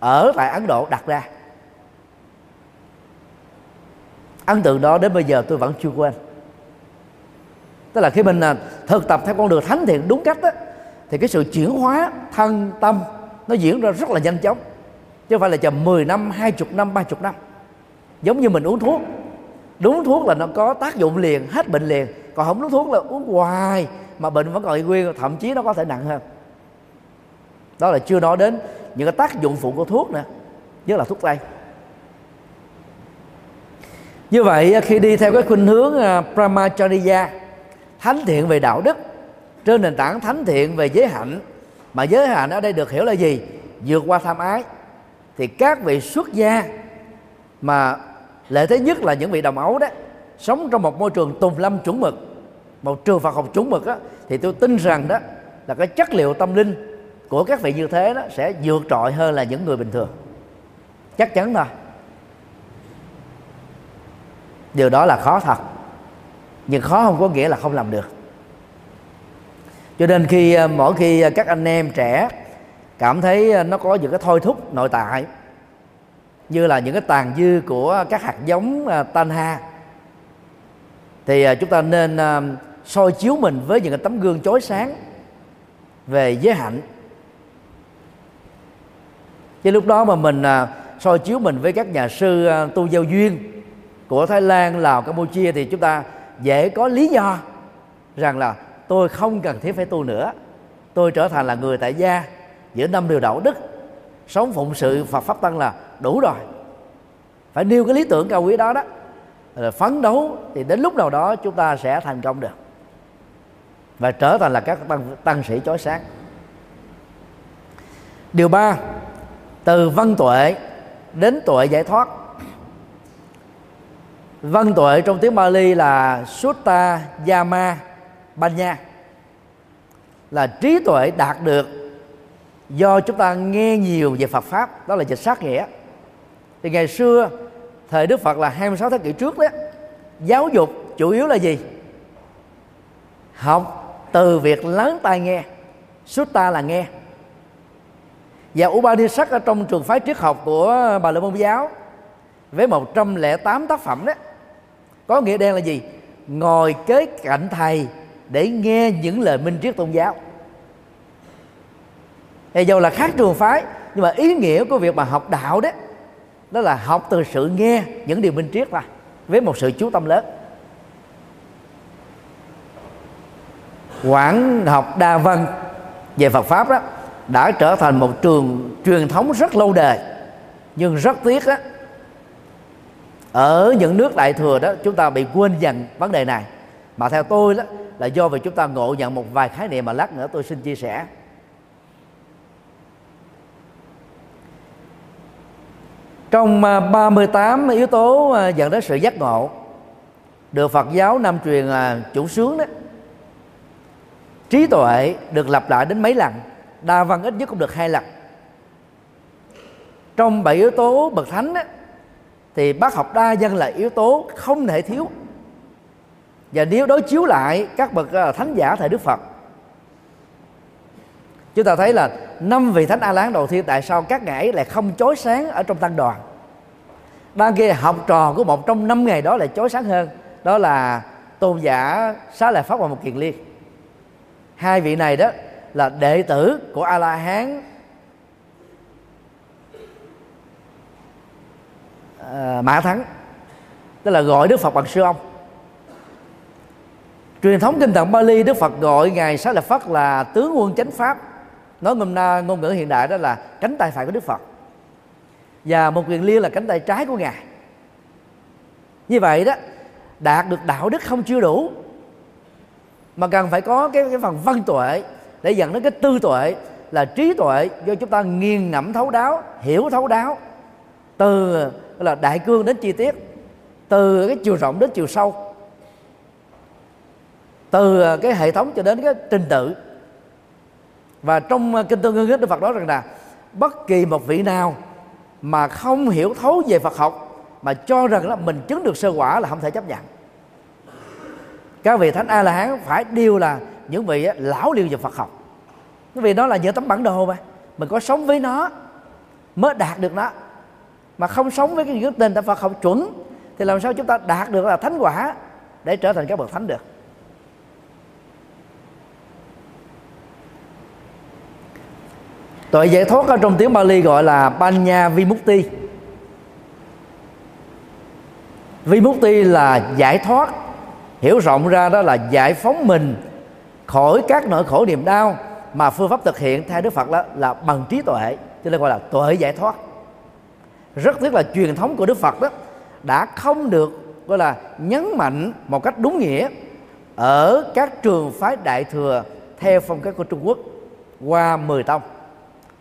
ở tại Ấn Độ đặt ra. Ấn tượng đó đến bây giờ tôi vẫn chưa quên. Tức là khi mình à, thực tập theo con đường thánh thiện đúng cách đó, thì cái sự chuyển hóa thân tâm nó diễn ra rất là nhanh chóng chứ không phải là chờ 10 năm 20 năm 30 năm. Giống như mình uống thuốc. Đúng thuốc là nó có tác dụng liền, hết bệnh liền. Còn không đúng thuốc là uống hoài, mà bệnh vẫn còn y nguyên, thậm chí nó có thể nặng hơn. Đó là chưa nói đến những cái tác dụng phụ của thuốc nữa, nhất là thuốc tây như vậy, khi đi theo cái khuynh hướng à, Brahmacharya, thánh thiện về đạo đức, trên nền tảng thánh thiện về giới hạnh, mà giới hạnh ở đây được hiểu là gì? Vượt qua tham ái thì các vị xuất gia mà lệ thế nhất là những vị đồng ấu đó sống trong một môi trường tùng lâm chuẩn mực một trường Phật học chuẩn mực đó, thì tôi tin rằng đó là cái chất liệu tâm linh của các vị như thế đó sẽ vượt trội hơn là những người bình thường. Chắc chắn thôi. Điều đó là khó thật nhưng khó không có nghĩa là không làm được. Cho nên khi ờ, mỗi khi ờ, các anh em trẻ cảm thấy ờ, nó có những cái thôi thúc nội tại như là những cái tàn dư của các hạt giống tan tanha. Thì ờ, chúng ta nên soi chiếu mình với những cái tấm gương chói sáng về giới hạnh. Chứ lúc đó mà mình soi chiếu mình với các nhà sư tu giao duyên của Thái Lan, Lào, Campuchia thì chúng ta dễ có lý do rằng là tôi không cần thiết phải tu nữa. Tôi trở thành là người tại gia giữa năm điều đạo đức sống phụng sự Phật pháp tăng là đủ rồi. Phải nêu cái lý tưởng cao quý đó đó. Rồi phấn đấu thì đến lúc nào đó chúng ta sẽ thành công được. Và trở thành là các tăng, tăng sĩ chói sáng. Điều ba từ văn tuệ đến tuệ giải thoát. Văn tuệ trong tiếng Bali là Sutta Yama Banya là trí tuệ đạt được do chúng ta nghe nhiều về Phật pháp, đó là dịch sát nghĩa. Thì ngày xưa, thời Đức Phật là 26 thế kỷ trước đó, giáo dục chủ yếu là gì? Học từ việc lớn tai nghe Sutta là nghe. Và Upanishad ở trong trường phái triết học của Bà La Môn giáo, với 108 tác phẩm đó, có nghĩa đen là gì? Ngồi kế cạnh thầy để nghe những lời minh triết tôn giáo thì dù là khác trường phái, nhưng mà ý nghĩa của việc mà học đạo đó đó là học từ sự nghe những điều minh triết ra với một sự chú tâm lớn. Quảng học đa văn về Phật pháp đó, đã trở thành một trường truyền thống rất lâu đời, nhưng rất tiếc đó ở những nước đại thừa đó, chúng ta bị quên dần vấn đề này. Mà theo tôi đó, là do vì chúng ta ngộ nhận một vài khái niệm mà lát nữa tôi xin chia sẻ. Trong à, 38 yếu tố à, dẫn đến sự giác ngộ được Phật giáo nam truyền là chủ sướng đó. Trí tuệ được lặp lại đến mấy lần đa văn ít nhất cũng được hai lần. Trong bảy yếu tố bậc thánh đó, thì bác học đa dân là yếu tố không thể thiếu. Và nếu đối chiếu lại các bậc à, thánh giả thời đức phật chúng ta thấy là năm vị thánh a lán đầu tiên tại sao các ngài lại không chói sáng ở trong tăng đoàn? Đang kia học trò của một trong năm ngày đó lại chói sáng hơn đó là tôn giả xá lợi pháp và một kiền liên. Hai vị này đó là đệ tử của a la hán à, mã thắng tức là gọi đức phật bằng sư ông. Truyền thống kinh tạng Bali Đức Phật gọi ngài Xá Lợi Phất là tướng quân chánh pháp nói ngôn ngôn ngữ hiện đại đó là cánh tay phải của Đức Phật. Và một quyền liên là cánh tay trái của ngài. Như vậy đó đạt được đạo đức không chưa đủ mà cần phải có cái, cái phần văn tuệ để dẫn đến cái tư tuệ là trí tuệ do chúng ta nghiền ngẫm thấu đáo hiểu thấu đáo. Từ là đại cương đến chi tiết từ cái chiều rộng đến chiều sâu từ cái hệ thống cho đến cái trình tự và trong ờ, kinh tương ngưng đức phật nói rằng là bất kỳ một vị nào mà không hiểu thấu về phật học mà cho rằng là mình chứng được sơ quả là không thể chấp nhận. Các vị thánh a la hán phải đều là những vị lão liêu về phật học. Vì nó là những tấm bản đồ mà. Mình có sống với nó, mới đạt được nó. Mà không sống với cái những tên ta Phật học chuẩn, thì làm sao chúng ta đạt được là thánh quả để trở thành các bậc thánh được? Tội giải thoát ở trong tiếng Bali gọi là Panya Vimukti. Vimukti là giải thoát. Hiểu rộng ra đó là giải phóng mình khỏi các nỗi khổ niềm đau mà phương pháp thực hiện theo Đức Phật đó là bằng trí tuệ, cho nên gọi là tuệ giải thoát. Rất tiếc là truyền thống của Đức Phật đó đã không được, gọi là, nhấn mạnh một cách đúng nghĩa ở các trường phái đại thừa theo phong cách của Trung Quốc qua 10 tông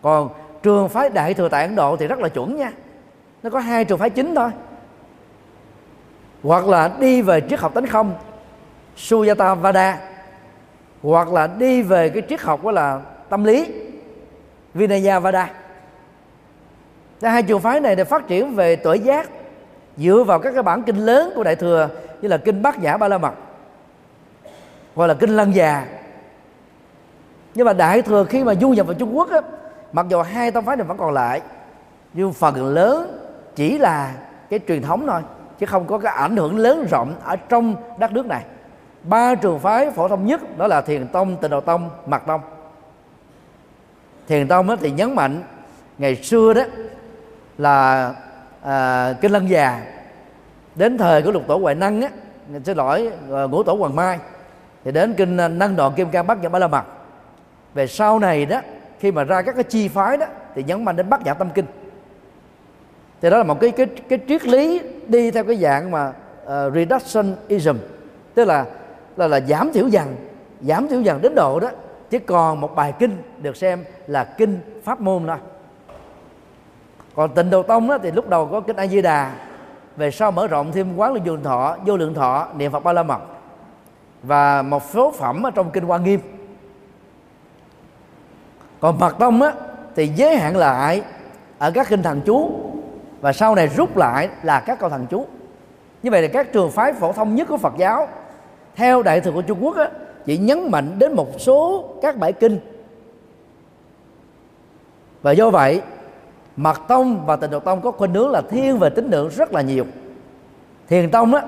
còn trường phái đại thừa tại Ấn Độ thì rất là chuẩn nha. Nó có hai trường phái chính thôi. Hoặc là đi về triết học tánh không Suyata Vada hoặc là đi về cái triết học đó là tâm lý Vinaya Vada hai trường phái này để phát triển về tuệ giác dựa vào các cái bản kinh lớn của đại thừa như là kinh bát nhã ba la mật hoặc là kinh lăng già. Nhưng mà đại thừa khi mà du nhập vào trung quốc á, mặc dù hai tông phái này vẫn còn lại nhưng phần lớn chỉ là cái truyền thống thôi chứ không có cái ảnh hưởng lớn rộng ở trong đất nước này. Ba trường phái phổ thông nhất đó là thiền tông tịnh độ tông mật tông. Thiền tông thì nhấn mạnh ngày xưa đó là à, kinh lân già. Đến thời của lục tổ hoài năng á xin lỗi à, ngũ tổ hoàng mai thì đến kinh năng đoạn kim cang bắc nhã ba la mật về sau này đó khi mà ra các cái chi phái đó thì nhấn mạnh đến bát nhã tâm kinh. Thì đó là một cái cái cái triết lý đi theo cái dạng mà uh, reductionism. Tức là là là giảm thiểu dần giảm thiểu dần đến độ đó. Chỉ còn một bài kinh được xem là kinh pháp môn thôi. Còn tịnh độ tông đó, thì lúc đầu có kinh a di đà. Về sau mở rộng thêm quán lượng thọ vô lượng thọ niệm phật ba la mật. Và một số phẩm ở trong kinh hoa nghiêm còn mật tông á thì giới hạn lại ở các kinh thần chú và sau này rút lại là các câu thần chú. Như vậy là các trường phái phổ thông nhất của Phật giáo theo đại thừa của Trung Quốc á, chỉ nhấn mạnh đến một số các bãi kinh. Và do vậy mật tông và tịnh độ tông có khuynh hướng là thiên về tín ngưỡng rất là nhiều. Thiền tông á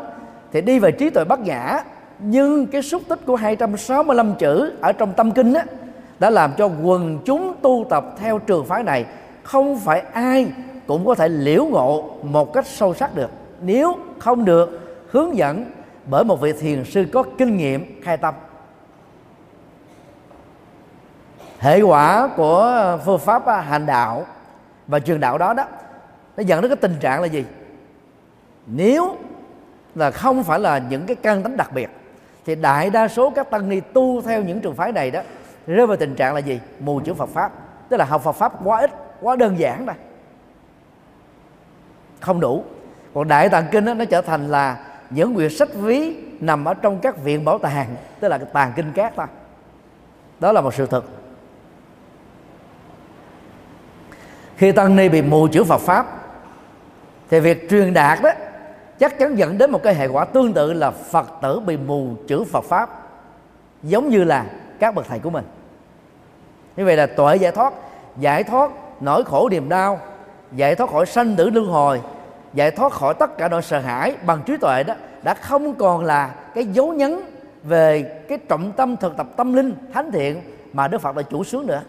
thì đi về trí tuệ bát nhã nhưng cái xúc tích của 265 chữ ở trong tâm kinh á đã làm cho quần chúng tu tập theo trường phái này, không phải ai cũng có thể liễu ngộ một cách sâu sắc được. Nếu không được, hướng dẫn bởi một vị thiền sư có kinh nghiệm khai tâm. Hệ quả của phương pháp à, hành đạo và trường đạo đó đó, nó dẫn đến cái tình trạng là gì? Nếu là không phải là những cái căn tính đặc biệt, thì đại đa số các tăng ni tu theo những trường phái này đó rơi vào tình trạng là gì? Mù chữ Phật pháp. Tức là học Phật pháp quá ít quá đơn giản đây không đủ. Còn đại tạng kinh đó, nó trở thành là những quyển sách ví nằm ở trong các viện bảo tàng tức là tàng kinh cát thôi đó là một sự thật. Khi tăng ni bị mù chữ Phật pháp thì việc truyền đạt đó chắc chắn dẫn đến một cái hệ quả tương tự là Phật tử bị mù chữ Phật pháp. Giống như là các bậc thầy của mình. Như vậy là tuệ giải thoát giải thoát nỗi khổ niềm đau, giải thoát khỏi sanh tử luân hồi, giải thoát khỏi tất cả nỗi sợ hãi bằng trí tuệ đó đã không còn là cái dấu nhấn về cái trọng tâm thực tập tâm linh thánh thiện mà Đức Phật đã chủ sướng nữa.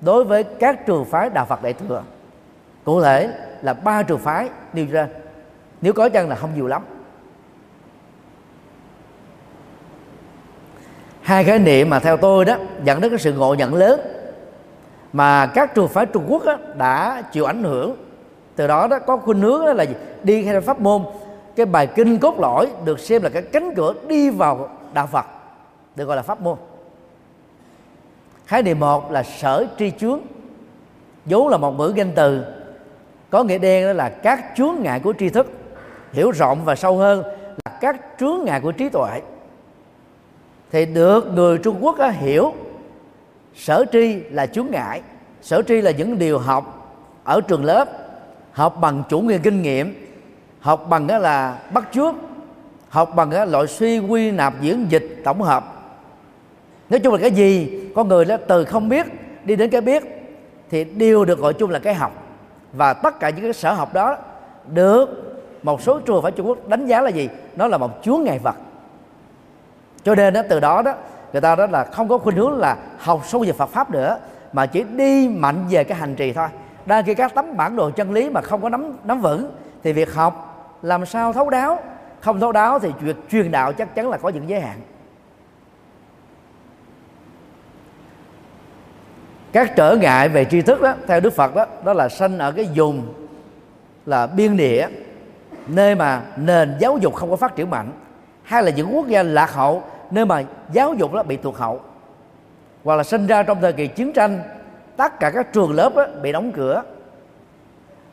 Đối với các trường phái đạo Phật đại thừa, cụ thể là ba trường phái nêu ra. Nếu có chăng là không nhiều lắm. Hai khái niệm mà theo tôi đó dẫn đến cái sự ngộ nhận lớn mà các trường phái Trung Quốc đó, đã chịu ảnh hưởng. Từ đó đó có khuynh hướng đó là gì? đi theo pháp môn. Cái bài kinh cốt lõi được xem là cái cánh cửa đi vào đạo Phật được gọi là pháp môn. Khái niệm một là sở tri chướng vốn là một ngữ danh từ. Có nghĩa đen đó là các chướng ngại của tri thức. Hiểu rộng và sâu hơn là các chướng ngại của trí tuệ thì được người Trung Quốc á, hiểu sở tri là chướng ngại. Sở tri là những điều học ở trường lớp học bằng chủ nghĩa kinh nghiệm học bằng đó là bắt chước học bằng đó loại suy quy nạp diễn dịch tổng hợp. Nói chung là cái gì con người đó từ không biết đi đến cái biết thì đều được gọi chung là cái học. Và tất cả những cái sở học đó được một số trường phải Trung Quốc đánh giá là gì? Nó là một chúa ngài vật cho nên đó từ đó đó, người ta đó là không có khuynh hướng là học sâu về Phật pháp nữa, mà chỉ đi mạnh về cái hành trì thôi. Đang khi các tấm bản đồ chân lý mà không có nắm nắm vững, thì việc học làm sao thấu đáo, không thấu đáo thì việc truyền đạo chắc chắn là có những giới hạn. Các trở ngại về tri thức đó, theo đức phật đó đó là sanh ở cái vùng là biên địa, nơi mà nền giáo dục không có phát triển mạnh, hay là những quốc gia lạc hậu nơi mà giáo dục đó bị tụt hậu. Hoặc là sinh ra trong thời kỳ chiến tranh, tất cả các trường lớp đó bị đóng cửa.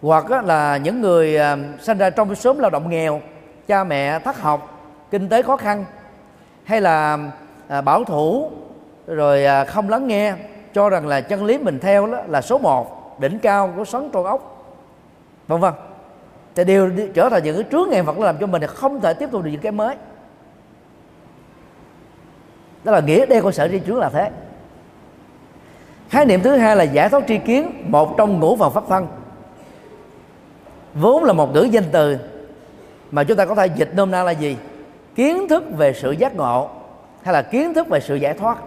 Hoặc là những người à, sinh ra trong sớm lao động nghèo, cha mẹ thất học, kinh tế khó khăn, hay là à, bảo thủ, rồi à, không lắng nghe, cho rằng là chân lý mình theo đó là số một, đỉnh cao của sóng trôn ốc, vân vân. Thì đều trở thành những cái trước ngày vật làm cho mình không thể tiếp tục được những cái mới đó là nghĩa đeo cơ sở tri trước là thế. Khái niệm thứ hai là giải thoát tri kiến, một trong ngũ phần pháp thân. Vốn là một ngữ danh từ, mà chúng ta có thể dịch nôm na là gì? Kiến thức về sự giác ngộ, hay là kiến thức về sự giải thoát.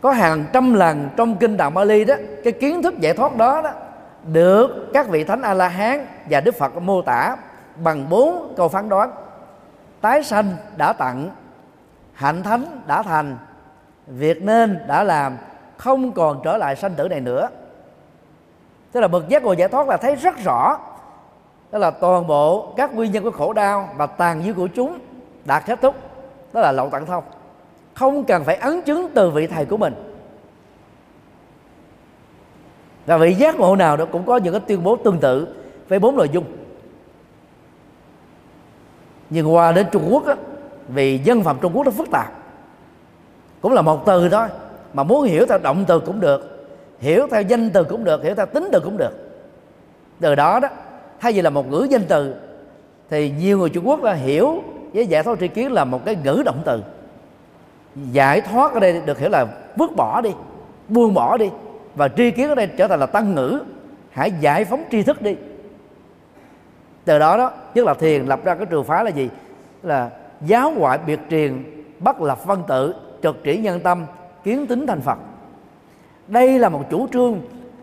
Có hàng trăm lần trong kinh Đạo Bali đó, cái kiến thức giải thoát đó đó, được các vị thánh A La Hán và Đức Phật mô tả bằng bốn câu phán đoán. Tái sanh đã tặng hạnh thánh đã thành việc nên đã làm không còn trở lại sanh tử này nữa. Tức là bậc giác ngộ giải thoát là thấy rất rõ. Đó là toàn bộ các nguyên nhân của khổ đau và tàn dư của chúng đã kết thúc. Đó là lậu tặng thông. Không cần phải ấn chứng từ vị thầy của mình. Và vị giác ngộ nào đó cũng có những cái tuyên bố tương tự với bốn nội dung. Nhưng qua đến Trung Quốc á, vì dân phẩm Trung Quốc nó phức tạp. Cũng là một từ thôi, mà muốn hiểu theo động từ cũng được, hiểu theo danh từ cũng được, hiểu theo tính từ cũng được. Từ đó đó, thay vì là một ngữ danh từ, thì nhiều người Trung Quốc là hiểu với giải thoát tri kiến là một cái ngữ động từ. Giải thoát ở đây được hiểu là vứt bỏ đi, buông bỏ đi, và tri kiến ở đây trở thành là tăng ngữ. Hãy giải phóng tri thức đi. Từ đó đó, nhất là thiền, lập ra cái trường phái là gì? Là giáo ngoại biệt truyền bất lập văn tự trực chỉ nhân tâm kiến tính thành phật. Đây là một chủ trương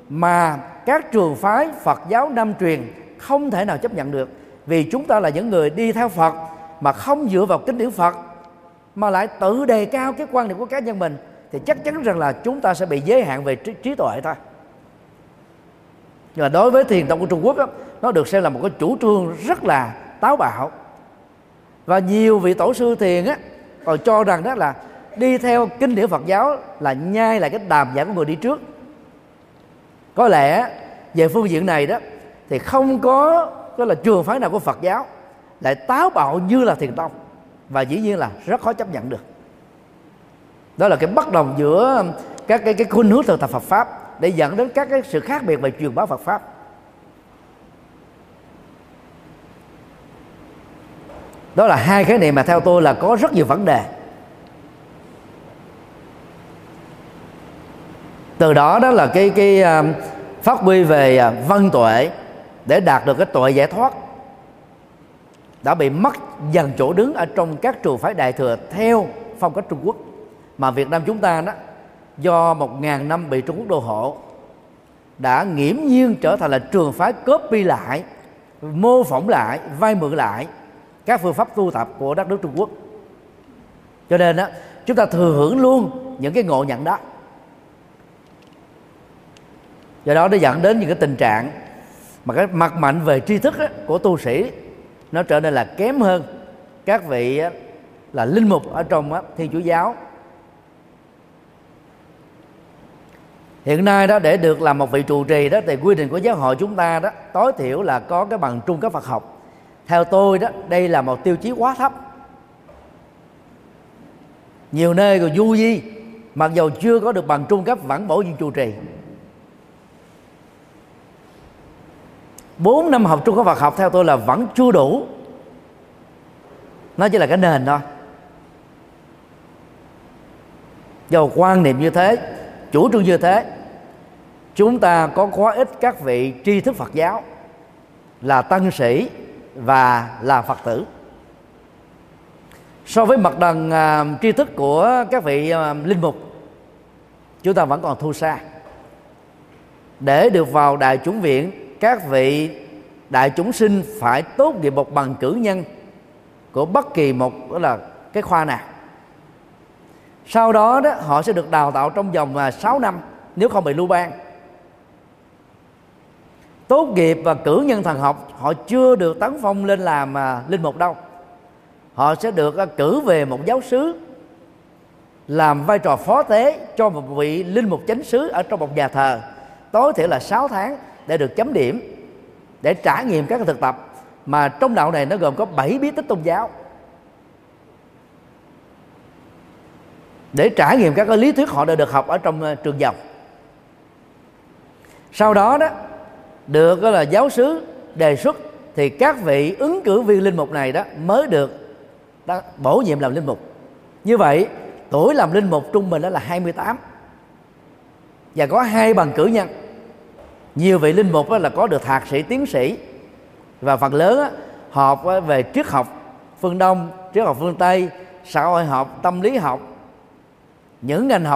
mà các trường phái phật giáo nam truyền không thể nào chấp nhận được vì chúng ta là những người đi theo phật mà không dựa vào kinh điển phật mà lại tự đề cao cái quan điểm của cá nhân mình thì chắc chắn rằng là chúng ta sẽ bị giới hạn về trí, trí tuệ thôi. Nhưng mà đối với thiền tông của Trung Quốc đó, nó được xem là một cái chủ trương rất là táo bạo và nhiều vị tổ sư thiền á, còn cho rằng đó là đi theo kinh điển Phật giáo là nhai lại cái đàm giảng của người đi trước. Có lẽ về phương diện này đó, thì không có có là trường phái nào của Phật giáo lại táo bạo như là thiền tông. Và dĩ nhiên là rất khó chấp nhận được. Đó là cái bất đồng giữa các cái cái khuynh hướng thực tập Phật pháp để dẫn đến các cái sự khác biệt về truyền bá Phật pháp. Đó là hai khái niệm mà theo tôi là có rất nhiều vấn đề. Từ đó đó là cái cái à, phát huy về à, văn tuệ để đạt được cái tuệ giải thoát. Đã bị mất dần chỗ đứng ở trong các trường phái đại thừa theo phong cách Trung Quốc. Mà Việt Nam chúng ta đó, do một ngàn năm bị Trung Quốc đô hộ, đã nghiễm nhiên trở thành là trường phái copy lại, mô phỏng lại, vay mượn lại các phương pháp tu tập của đất nước Trung Quốc. Cho nên đó chúng ta thừa hưởng luôn những cái ngộ nhận đó. Do đó nó dẫn đến những cái tình trạng mà cái mặt mạnh về tri thức của tu sĩ, nó trở nên là kém hơn các vị là linh mục ở trong thiên chúa giáo. Hiện nay đó, để được làm một vị trụ trì đó, thì quy định của giáo hội chúng ta đó, tối thiểu là có cái bằng trung cấp Phật học theo tôi đó, đây là một tiêu chí quá thấp. Nhiều nơi còn du di, mặc dù chưa có được bằng trung cấp, vẫn bổ nhiệm trụ trì. Bốn năm học trung cấp Phật học theo tôi là vẫn chưa đủ. Nó chỉ là cái nền thôi. Do quan niệm như thế, chủ trương như thế, chúng ta có quá ít các vị tri thức Phật giáo là tăng sĩ và là Phật tử. So với mặt bằng uh, tri thức của các vị uh, linh mục chúng ta vẫn còn thua xa. Để được vào đại chúng viện các vị đại chúng sinh phải tốt nghiệp một bằng cử nhân của bất kỳ một đó là cái khoa nào. Sau đó đó họ sẽ được đào tạo trong vòng à, 6 năm nếu không bị lưu ban tốt nghiệp và cử nhân thần học họ chưa được tấn phong lên làm à, linh mục đâu. Họ sẽ được à, cử về một giáo sứ làm vai trò phó tế cho một vị linh mục chánh sứ ở trong một nhà thờ tối thiểu là 6 tháng để được chấm điểm để trải nghiệm các thực tập. Mà trong đạo này nó gồm có 7 bí tích tôn giáo. Để trải nghiệm các cái lý thuyết họ đã được học ở trong à, trường dòng. Sau đó đó được là giáo sứ đề xuất thì các vị ứng cử viên linh mục này đó mới được đó, bổ nhiệm làm linh mục. Như vậy tuổi làm linh mục trung bình đó là 28 và có hai bằng cử nhân. Nhiều vị linh mục là có được thạc sĩ tiến sĩ. Và phần lớn học về triết học phương đông triết học phương tây xã hội học tâm lý học. Những ngành học